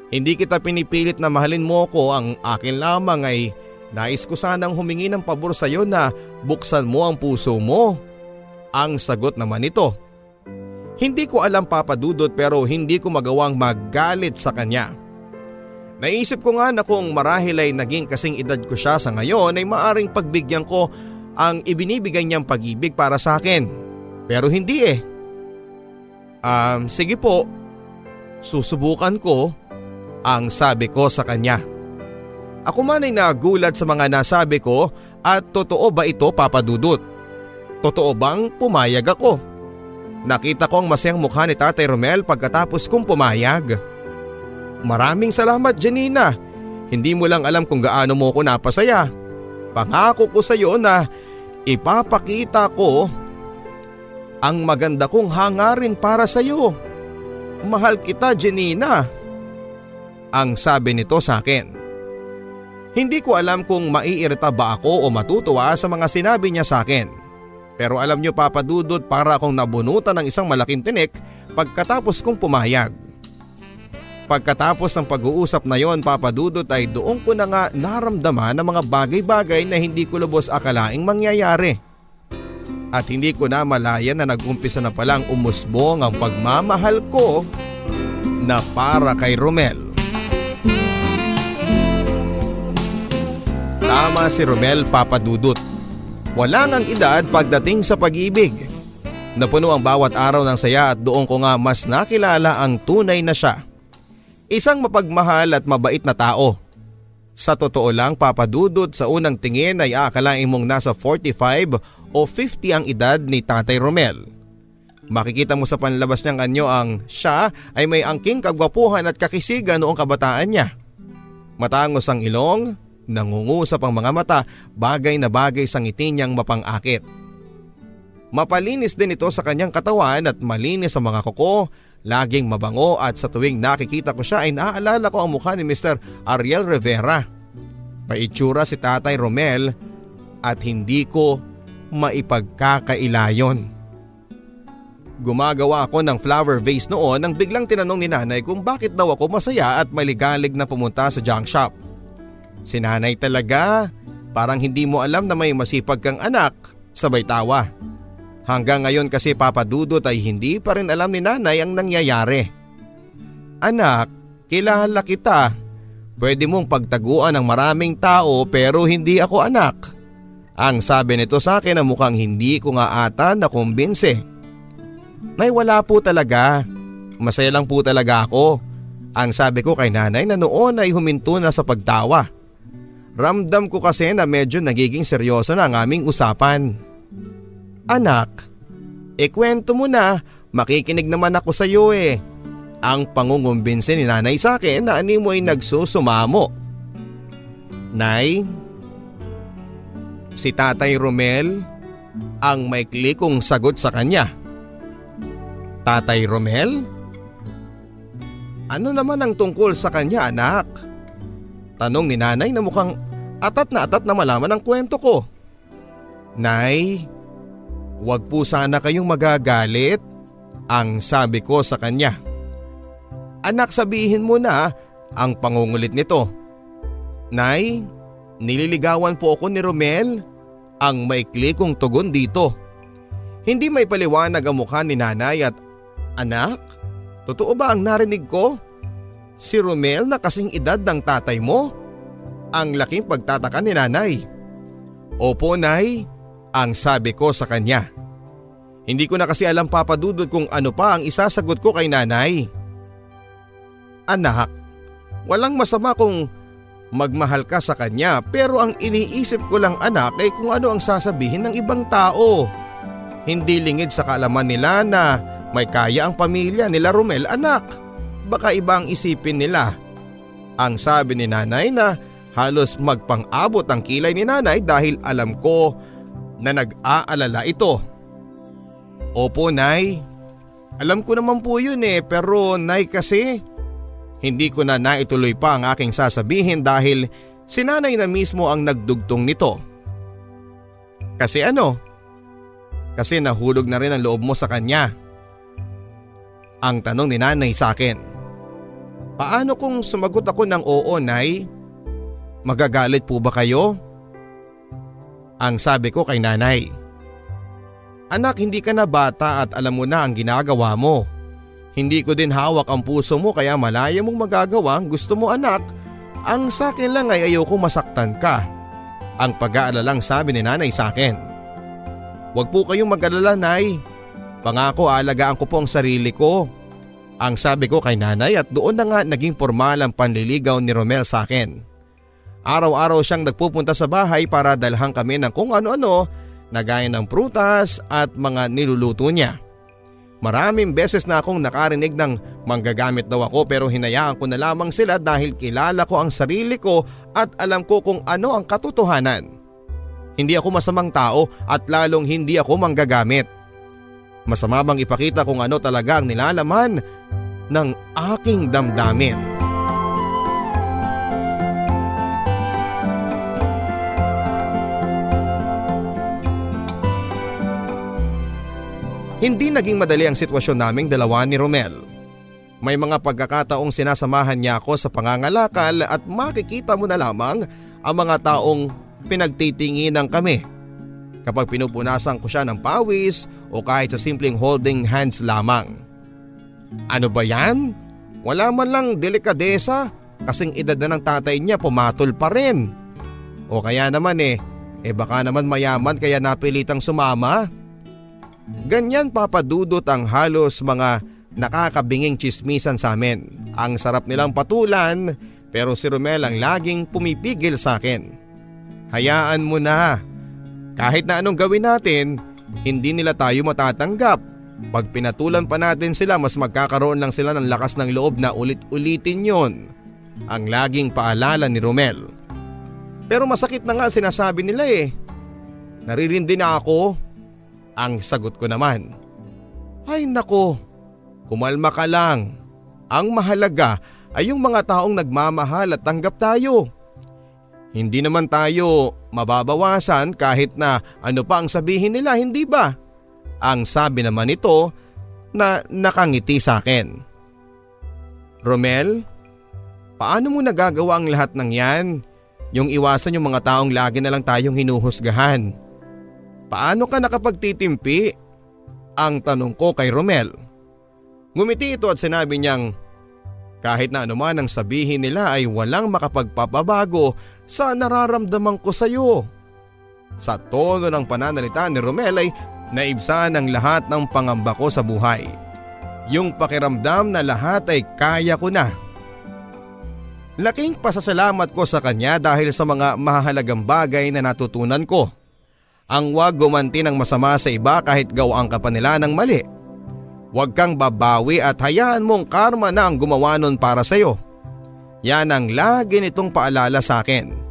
S1: Hindi kita pinipilit na mahalin mo ko ang akin lamang ay nais ko sanang humingi ng pabor sa iyo na buksan mo ang puso mo. Ang sagot naman ito. Hindi ko alam papadudot pero hindi ko magawang magalit sa kanya. Naisip ko nga na kung marahil ay naging kasing edad ko siya sa ngayon ay maaring pagbigyan ko ang ibinibigay niyang pag-ibig para sa akin. Pero hindi eh. Um, sige po, susubukan ko ang sabi ko sa kanya. Ako man ay nagulat sa mga nasabi ko at totoo ba ito papadudot? Totoo bang pumayag ako? Nakita ko ang masayang mukha ni Tatay Romel pagkatapos kong pumayag. Maraming salamat Janina. Hindi mo lang alam kung gaano mo ko napasaya. Pangako ko sa iyo na ipapakita ko ang maganda kong hangarin para sa iyo. Mahal kita, Janina. Ang sabi nito sa akin. Hindi ko alam kung maiirita ba ako o matutuwa sa mga sinabi niya sa akin. Pero alam niyo papadudot para akong nabunutan ng isang malaking tinik pagkatapos kong pumayag. Pagkatapos ng pag-uusap na yon papadudot ay doon ko na nga naramdaman ng mga bagay-bagay na hindi ko lubos akalaing mangyayari. At hindi ko na malaya na nag-umpisa na palang umusbong ang pagmamahal ko na para kay Romel. Tama si Romel papadudot. Wala ngang edad pagdating sa pag-ibig. Napuno ang bawat araw ng saya at doon ko nga mas nakilala ang tunay na siya. Isang mapagmahal at mabait na tao. Sa totoo lang papadudot sa unang tingin ay akalain mong nasa 45 o 50 ang edad ni Tatay Romel. Makikita mo sa panlabas niyang anyo ang siya ay may angking kagwapuhan at kakisigan noong kabataan niya. Matangos ang ilong, nangungusap ang mga mata, bagay na bagay sa ngiti niyang mapangakit. Mapalinis din ito sa kanyang katawan at malinis sa mga kuko, laging mabango at sa tuwing nakikita ko siya ay naaalala ko ang mukha ni Mr. Ariel Rivera. Paitsura si Tatay Romel at hindi ko maipagkakailayon. Gumagawa ako ng flower vase noon nang biglang tinanong ni nanay kung bakit daw ako masaya at maligalig na pumunta sa junk shop. Si nanay talaga, parang hindi mo alam na may masipag kang anak, sabay tawa. Hanggang ngayon kasi papadudot ay hindi pa rin alam ni nanay ang nangyayari. Anak, kilala kita. Pwede mong pagtaguan ng maraming tao pero hindi ako anak. Ang sabi nito sa akin na mukhang hindi ko nga ata na kumbinse. Nay wala po talaga. Masaya lang po talaga ako. Ang sabi ko kay nanay na noon ay huminto na sa pagtawa. Ramdam ko kasi na medyo nagiging seryoso na ang aming usapan. Anak, ikwento mo na, makikinig naman ako sa iyo eh. Ang pangungumbinsin ni nanay sa akin na ani mo ay nagsusumamo. Nay, si tatay Romel ang may klikong sagot sa kanya. Tatay Romel? Ano naman ang tungkol sa kanya anak? Tanong ni nanay na mukhang atat na atat na malaman ang kwento ko. Nay, Huwag po sana kayong magagalit, ang sabi ko sa kanya. Anak sabihin mo na ang pangungulit nito. Nay, nililigawan po ako ni Romel, ang maikli kong tugon dito. Hindi may paliwanag ang mukha ni nanay at anak, totoo ba ang narinig ko? Si Romel na kasing edad ng tatay mo? Ang laking pagtataka ni nanay. Opo nay, ang sabi ko sa kanya. Hindi ko na kasi alam papadudod kung ano pa ang isasagot ko kay nanay. Anak, walang masama kung magmahal ka sa kanya pero ang iniisip ko lang anak ay kung ano ang sasabihin ng ibang tao. Hindi lingid sa kaalaman nila na may kaya ang pamilya nila Romel anak. Baka ibang isipin nila. Ang sabi ni nanay na halos magpang-abot ang kilay ni nanay dahil alam ko na nag-aalala ito. Opo Nay, alam ko naman po yun eh pero Nay kasi hindi ko na naituloy pa ang aking sasabihin dahil si nanay na mismo ang nagdugtong nito. Kasi ano? Kasi nahulog na rin ang loob mo sa kanya. Ang tanong ni nanay sa akin. Paano kung sumagot ako ng oo nay? Magagalit po ba kayo? Ang sabi ko kay nanay. Anak hindi ka na bata at alam mo na ang ginagawa mo. Hindi ko din hawak ang puso mo kaya malaya mong magagawa ang gusto mo anak. Ang sa akin lang ay ayoko masaktan ka. Ang pag-aalalang sabi ni nanay sa akin. Huwag po kayong mag-alala nay. Pangako alagaan ko po ang sarili ko. Ang sabi ko kay nanay at doon na nga naging formal ang panliligaw ni Romel sa akin. Araw-araw siyang nagpupunta sa bahay para dalhan kami ng kung ano-ano na gaya ng prutas at mga niluluto niya. Maraming beses na akong nakarinig ng manggagamit daw ako pero hinayaan ko na lamang sila dahil kilala ko ang sarili ko at alam ko kung ano ang katotohanan. Hindi ako masamang tao at lalong hindi ako manggagamit. Masama bang ipakita kung ano talaga ang nilalaman ng aking damdamin. Hindi naging madali ang sitwasyon naming dalawa ni Romel. May mga pagkakataong sinasamahan niya ako sa pangangalakal at makikita mo na lamang ang mga taong pinagtitinginan kami. Kapag pinupunasan ko siya ng pawis o kahit sa simpleng holding hands lamang. Ano ba yan? Wala man lang delikadesa kasing edad na ng tatay niya pumatol pa rin. O kaya naman eh, eh baka naman mayaman kaya napilitang sumama. Ganyan papadudot ang halos mga nakakabinging chismisan sa amin. Ang sarap nilang patulan pero si Romel ang laging pumipigil sa akin. Hayaan mo na. Kahit na anong gawin natin, hindi nila tayo matatanggap. Pag pinatulan pa natin sila mas magkakaroon lang sila ng lakas ng loob na ulit-ulitin yon. Ang laging paalala ni Romel. Pero masakit na nga sinasabi nila eh. Naririndi na ako ang sagot ko naman. Ay nako, kumalma ka lang. Ang mahalaga ay yung mga taong nagmamahal at tanggap tayo. Hindi naman tayo mababawasan kahit na ano pa ang sabihin nila, hindi ba? Ang sabi naman ito na nakangiti sa akin. Romel, paano mo nagagawa ang lahat ng yan? Yung iwasan yung mga taong lagi na lang tayong hinuhusgahan. Paano ka nakapagtitimpi? Ang tanong ko kay Romel. Ngumiti ito at sinabi niyang kahit na anuman ang sabihin nila ay walang makapagpapabago sa nararamdaman ko sa iyo. Sa tono ng pananalita ni Romel ay naibsan ang lahat ng pangamba ko sa buhay. Yung pakiramdam na lahat ay kaya ko na. Laking pasasalamat ko sa kanya dahil sa mga mahalagang bagay na natutunan ko ang wag gumanti ng masama sa iba kahit gawaan ka pa nila ng mali. Huwag kang babawi at hayaan mong karma na ang gumawa nun para sa'yo. Yan ang lagi nitong paalala sa akin.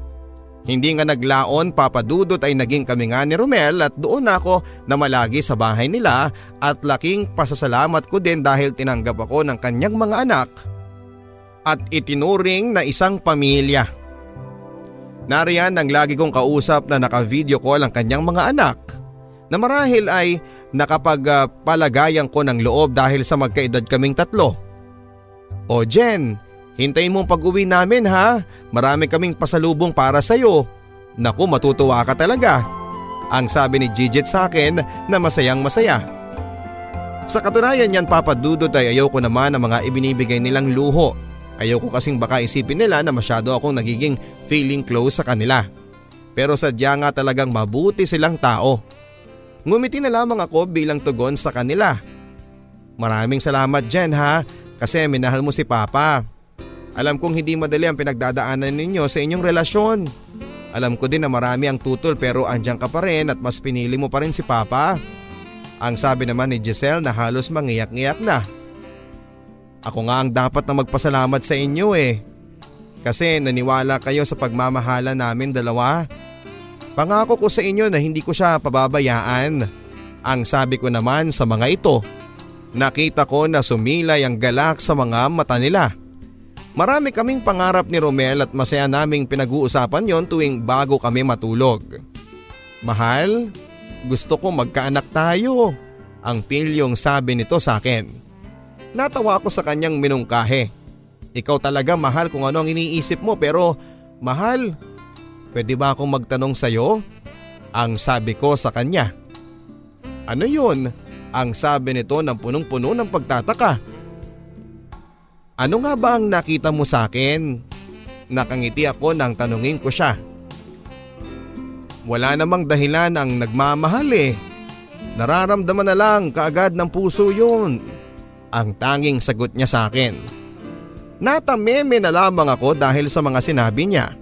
S1: Hindi nga naglaon papadudot ay naging kami nga ni Romel at doon ako na malagi sa bahay nila at laking pasasalamat ko din dahil tinanggap ako ng kanyang mga anak at itinuring na isang pamilya. Nariyan ang lagi kong kausap na naka-video call ang kanyang mga anak na marahil ay nakapagpalagayan ko ng loob dahil sa magkaedad kaming tatlo. O Jen, hintayin mong pag-uwi namin ha. Marami kaming pasalubong para sa'yo. Naku matutuwa ka talaga. Ang sabi ni Gigit sa akin na masayang masaya. Sa katunayan yan papadudot ay ayaw ko naman ng mga ibinibigay nilang luho Ayoko kasing baka isipin nila na masyado akong nagiging feeling close sa kanila. Pero sadya nga talagang mabuti silang tao. Ngumiti na lamang ako bilang tugon sa kanila. Maraming salamat Jen ha kasi minahal mo si Papa. Alam kong hindi madali ang pinagdadaanan ninyo sa inyong relasyon. Alam ko din na marami ang tutol pero andyan ka pa rin at mas pinili mo pa rin si Papa. Ang sabi naman ni Giselle na halos mangiyak-ngiyak na. Ako nga ang dapat na magpasalamat sa inyo eh. Kasi naniwala kayo sa pagmamahala namin dalawa. Pangako ko sa inyo na hindi ko siya pababayaan. Ang sabi ko naman sa mga ito, nakita ko na sumilay ang galak sa mga mata nila. Marami kaming pangarap ni Romel at masaya naming pinag-uusapan yon tuwing bago kami matulog. Mahal, gusto ko magkaanak tayo. Ang pilyong sabi nito sa akin. Natawa ako sa kanyang minungkahe. Ikaw talaga mahal kung ano ang iniisip mo pero mahal, pwede ba akong magtanong sa'yo? Ang sabi ko sa kanya. Ano yun? Ang sabi nito ng punong-puno ng pagtataka. Ano nga ba ang nakita mo sa akin? Nakangiti ako nang tanungin ko siya. Wala namang dahilan ang nagmamahal eh. Nararamdaman na lang kaagad ng puso yun ang tanging sagot niya sa akin. Natameme na lamang ako dahil sa mga sinabi niya.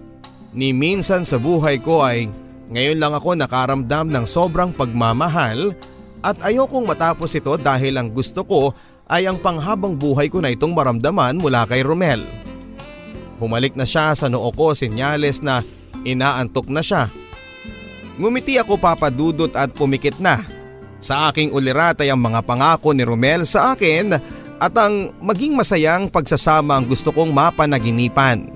S1: Ni minsan sa buhay ko ay ngayon lang ako nakaramdam ng sobrang pagmamahal at ayokong matapos ito dahil ang gusto ko ay ang panghabang buhay ko na itong maramdaman mula kay Romel. Humalik na siya sa noo ko sinyales na inaantok na siya. Ngumiti ako papadudot at pumikit na. Sa aking ulirat ay ang mga pangako ni Romel sa akin at ang maging masayang pagsasama ang gusto kong mapanaginipan.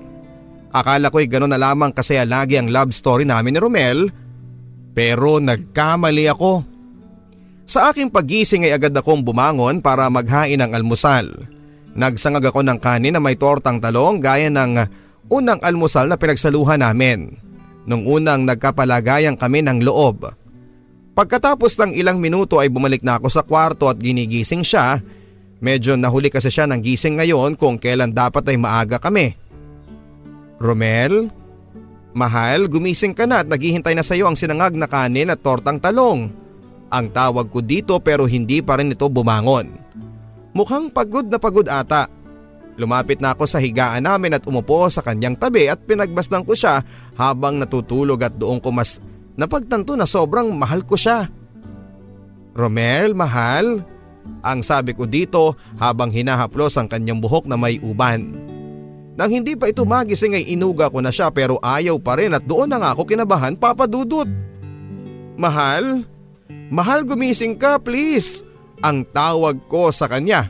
S1: Akala ko'y gano'n na lamang kasaya lagi ang love story namin ni Romel pero nagkamali ako. Sa aking pagising ay agad akong bumangon para maghain ng almusal. Nagsangag ako ng kanin na may tortang talong gaya ng unang almusal na pinagsaluhan namin. Nung unang nagkapalagayan kami ng loob. Pagkatapos ng ilang minuto ay bumalik na ako sa kwarto at ginigising siya. Medyo nahuli kasi siya ng gising ngayon kung kailan dapat ay maaga kami. Romel? Mahal, gumising ka na at naghihintay na sa iyo ang sinangag na kanin at tortang talong. Ang tawag ko dito pero hindi pa rin ito bumangon. Mukhang pagod na pagod ata. Lumapit na ako sa higaan namin at umupo sa kanyang tabi at pinagbasdan ko siya habang natutulog at doon ko mas napagtanto na sobrang mahal ko siya. Romel, mahal? Ang sabi ko dito habang hinahaplos ang kanyang buhok na may uban. Nang hindi pa ito magising ay inuga ko na siya pero ayaw pa rin at doon na nga ako kinabahan papadudot. Mahal? Mahal gumising ka please. Ang tawag ko sa kanya.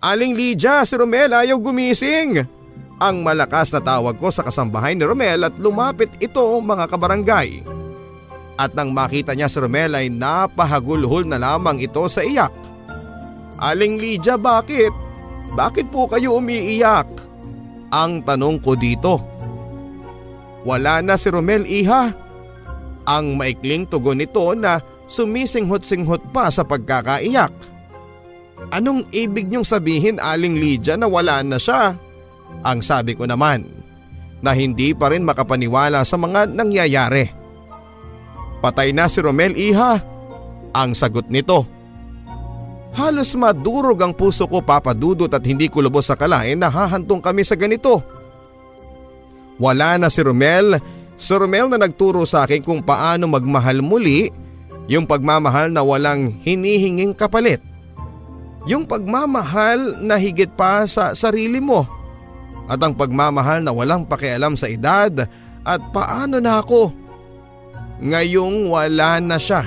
S1: Aling Lydia, si Romel ayaw gumising. Ang malakas na tawag ko sa kasambahay ni Romel at lumapit ito mga kabarangay. At nang makita niya si Romel ay napahagulhol na lamang ito sa iyak. Aling Lydia bakit? Bakit po kayo umiiyak? Ang tanong ko dito. Wala na si Romel iha. Ang maikling tugon nito na sumisinghot-singhot pa sa pagkakaiyak. Anong ibig niyong sabihin Aling Lydia na wala na siya? Ang sabi ko naman na hindi pa rin makapaniwala sa mga nangyayari. Patay na si Romel Iha. Ang sagot nito. Halos madurog ang puso ko papadudot at hindi ko lubos sa kalain na hahantong kami sa ganito. Wala na si Romel. Si Romel na nagturo sa akin kung paano magmahal muli yung pagmamahal na walang hinihinging kapalit. Yung pagmamahal na higit pa sa sarili mo. At ang pagmamahal na walang pakialam sa edad at paano na ako. Ngayong wala na siya.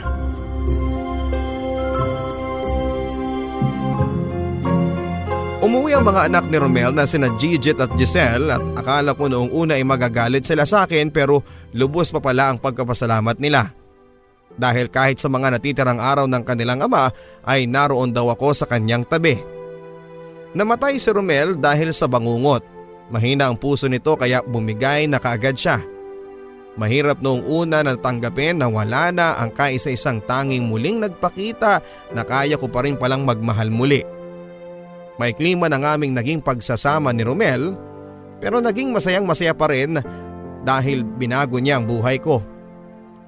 S1: Umuwi ang mga anak ni Romel na sina Gigit at Giselle at akala ko noong una ay magagalit sila sa akin pero lubos pa pala ang pagkapasalamat nila. Dahil kahit sa mga natitirang araw ng kanilang ama ay naroon daw ako sa kanyang tabi. Namatay si Romel dahil sa bangungot. Mahina ang puso nito kaya bumigay na kaagad siya. Mahirap noong una na tanggapin na wala na ang kaisa-isang tanging muling nagpakita na kaya ko pa rin palang magmahal muli. May klima ng aming naging pagsasama ni Romel pero naging masayang masaya pa rin dahil binago niya ang buhay ko.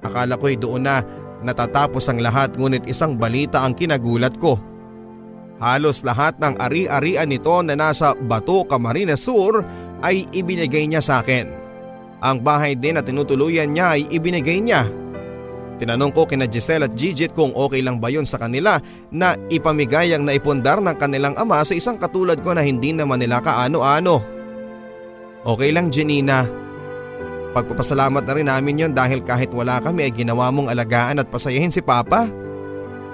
S1: Akala ko'y doon na natatapos ang lahat ngunit isang balita ang kinagulat ko. Halos lahat ng ari-arian nito na nasa Bato, Camarines Sur ay ibinigay niya sa akin. Ang bahay din na tinutuluyan niya ay ibinigay niya. Tinanong ko kina Giselle at Gigit kung okay lang ba yon sa kanila na ipamigay ang naipundar ng kanilang ama sa isang katulad ko na hindi naman nila kaano-ano. Okay lang Janina. Pagpapasalamat na rin namin yon dahil kahit wala kami ay ginawa mong alagaan at pasayahin si Papa.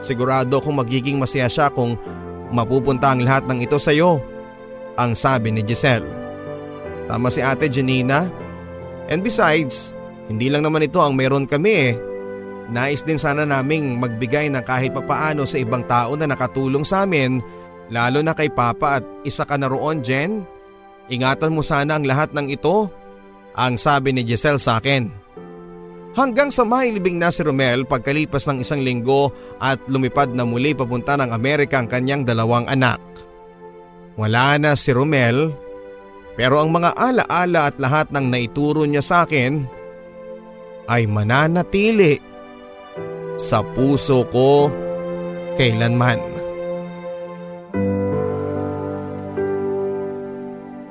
S1: Sigurado kong magiging masaya siya kung mapupunta ang lahat ng ito sa iyo. Ang sabi ni Giselle. Tama si ate Janina. And besides, hindi lang naman ito ang meron kami eh. Nais din sana naming magbigay ng kahit papaano sa ibang tao na nakatulong sa amin, lalo na kay Papa at isa ka na roon Jen. Ingatan mo sana ang lahat ng ito, ang sabi ni Giselle sa akin. Hanggang sa mailibing na si Romel pagkalipas ng isang linggo at lumipad na muli papunta ng Amerika ang kanyang dalawang anak. Wala na si Romel pero ang mga alaala at lahat ng naituro niya sa akin ay mananatili sa puso ko kailanman.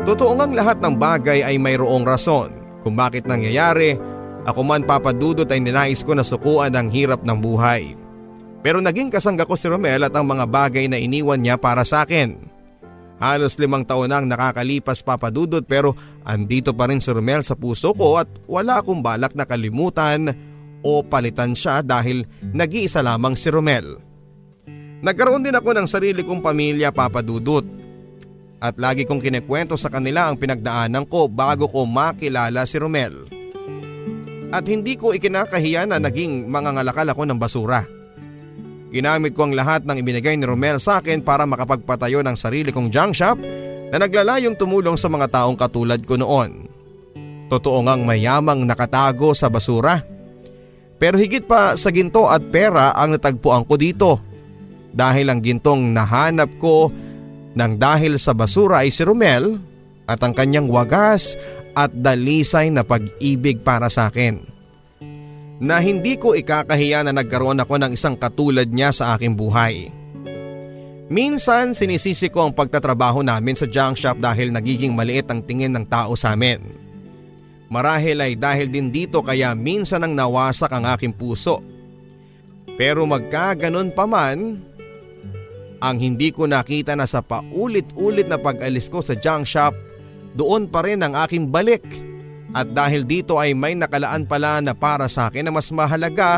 S1: Totoo ngang lahat ng bagay ay mayroong rason kung bakit nangyayari, ako man papadudot ay ninais ko na sukuan ang hirap ng buhay. Pero naging kasangga ko si Romel at ang mga bagay na iniwan niya para sa akin. Halos limang taon nang nakakalipas papadudot pero andito pa rin si Romel sa puso ko at wala akong balak na kalimutan o palitan siya dahil nag-iisa lamang si Romel. Nagkaroon din ako ng sarili kong pamilya papadudot. At lagi kong kinekwento sa kanila ang pinagdaanan ko bago ko makilala si Romel. At hindi ko ikinakahiya na naging mangangalakal ako ng basura. Ginamit ko ang lahat ng ibinigay ni Romel sa akin para makapagpatayo ng sarili kong junk shop na naglalayong tumulong sa mga taong katulad ko noon. Totoo ngang mayamang nakatago sa basura. Pero higit pa sa ginto at pera ang natagpuan ko dito. Dahil ang gintong nahanap ko nang dahil sa basura ay si Romel at ang kanyang wagas at dalisay na pag-ibig para sa akin na hindi ko ikakahiya na nagkaroon ako ng isang katulad niya sa aking buhay. Minsan sinisisi ko ang pagtatrabaho namin sa junk shop dahil nagiging maliit ang tingin ng tao sa amin. Marahil ay dahil din dito kaya minsan ang nawasak ang aking puso. Pero magkaganon pa man, ang hindi ko nakita na sa paulit-ulit na pag-alis ko sa junk shop, doon pa rin ang aking balik at dahil dito ay may nakalaan pala na para sa akin na mas mahalaga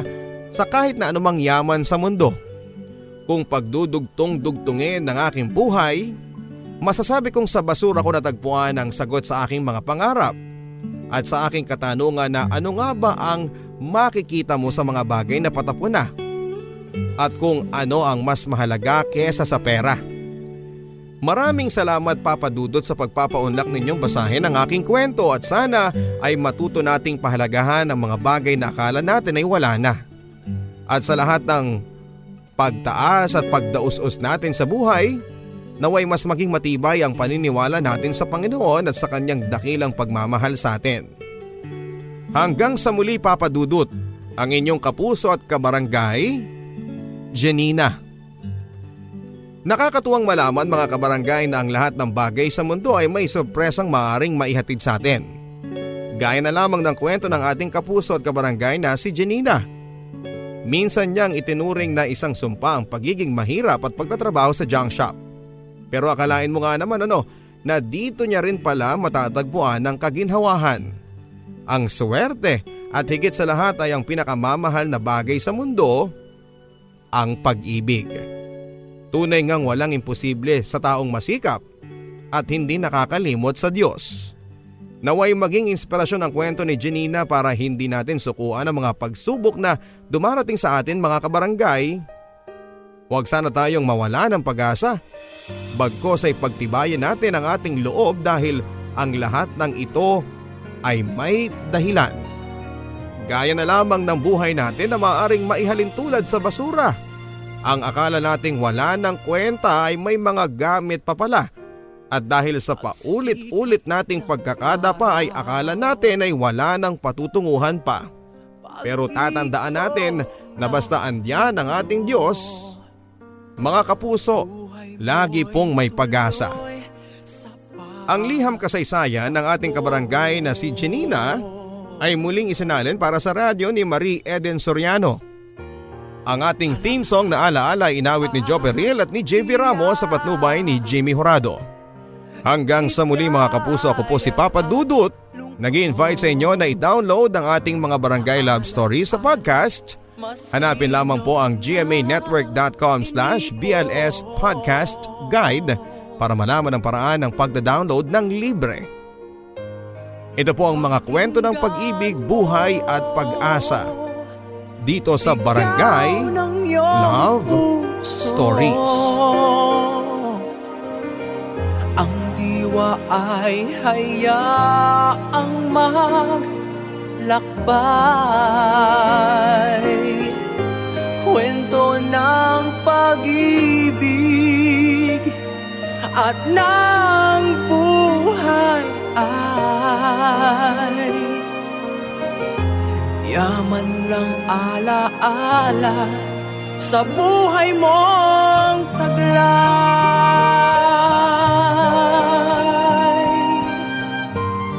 S1: sa kahit na anumang yaman sa mundo. Kung pagdudugtong-dugtungin ng aking buhay, masasabi kong sa basura ko natagpuan ang sagot sa aking mga pangarap at sa aking katanungan na ano nga ba ang makikita mo sa mga bagay na patapon na at kung ano ang mas mahalaga kesa sa pera. Maraming salamat Papa Dudot sa pagpapaunlak ninyong basahin ang aking kwento at sana ay matuto nating pahalagahan ang mga bagay na akala natin ay wala na. At sa lahat ng pagtaas at pagdaus-us natin sa buhay, naway mas maging matibay ang paniniwala natin sa Panginoon at sa kanyang dakilang pagmamahal sa atin. Hanggang sa muli Papa Dudut, ang inyong kapuso at kabarangay, Janina. Nakakatuwang malaman mga kabarangay na ang lahat ng bagay sa mundo ay may sorpresang maaring maihatid sa atin. Gaya na lamang ng kwento ng ating kapuso at kabarangay na si Janina. Minsan niyang itinuring na isang sumpa ang pagiging mahirap at pagtatrabaho sa junk shop. Pero akalain mo nga naman ano na dito niya rin pala matatagpuan ng kaginhawahan. Ang swerte at higit sa lahat ay ang pinakamamahal na bagay sa mundo, ang pag-ibig. Tunay ngang walang imposible sa taong masikap at hindi nakakalimot sa Diyos. Naway maging inspirasyon ang kwento ni Janina para hindi natin sukuan ang mga pagsubok na dumarating sa atin mga kabarangay. Huwag sana tayong mawala ng pag-asa. Bagkos ay pagtibayan natin ang ating loob dahil ang lahat ng ito ay may dahilan. Gaya na lamang ng buhay natin na maaring maihalin tulad sa basura ang akala nating wala ng kwenta ay may mga gamit pa pala. At dahil sa paulit-ulit nating pagkakada pa ay akala natin ay wala ng patutunguhan pa. Pero tatandaan natin na basta andyan ang ating Diyos, mga kapuso, lagi pong may pag-asa. Ang liham kasaysayan ng ating kabarangay na si Janina ay muling isinalin para sa radyo ni Marie Eden Soriano. Ang ating theme song na alaala inawit ni Joe Peril at ni JV Ramos sa patnubay ni Jimmy Horado. Hanggang sa muli mga kapuso ako po si Papa Dudut. nag invite sa inyo na i-download ang ating mga barangay love stories sa podcast. Hanapin lamang po ang gmanetwork.com slash BLS Podcast Guide para malaman ang paraan ng pagda-download ng libre. Ito po ang mga kwento ng pag-ibig, buhay at pag-asa dito sa Barangay Love Stories.
S2: Ang diwa ay hayaang maglakbay Kwento ng pag-ibig at ng buhay ay Yaman ng alaala sa buhay mong taglay.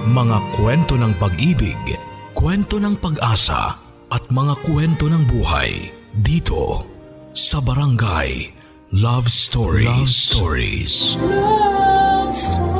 S3: Mga kwento ng pag-ibig, kwento ng pag-asa at mga kwento ng buhay dito sa Barangay Love Stories. Love Stories.
S4: Love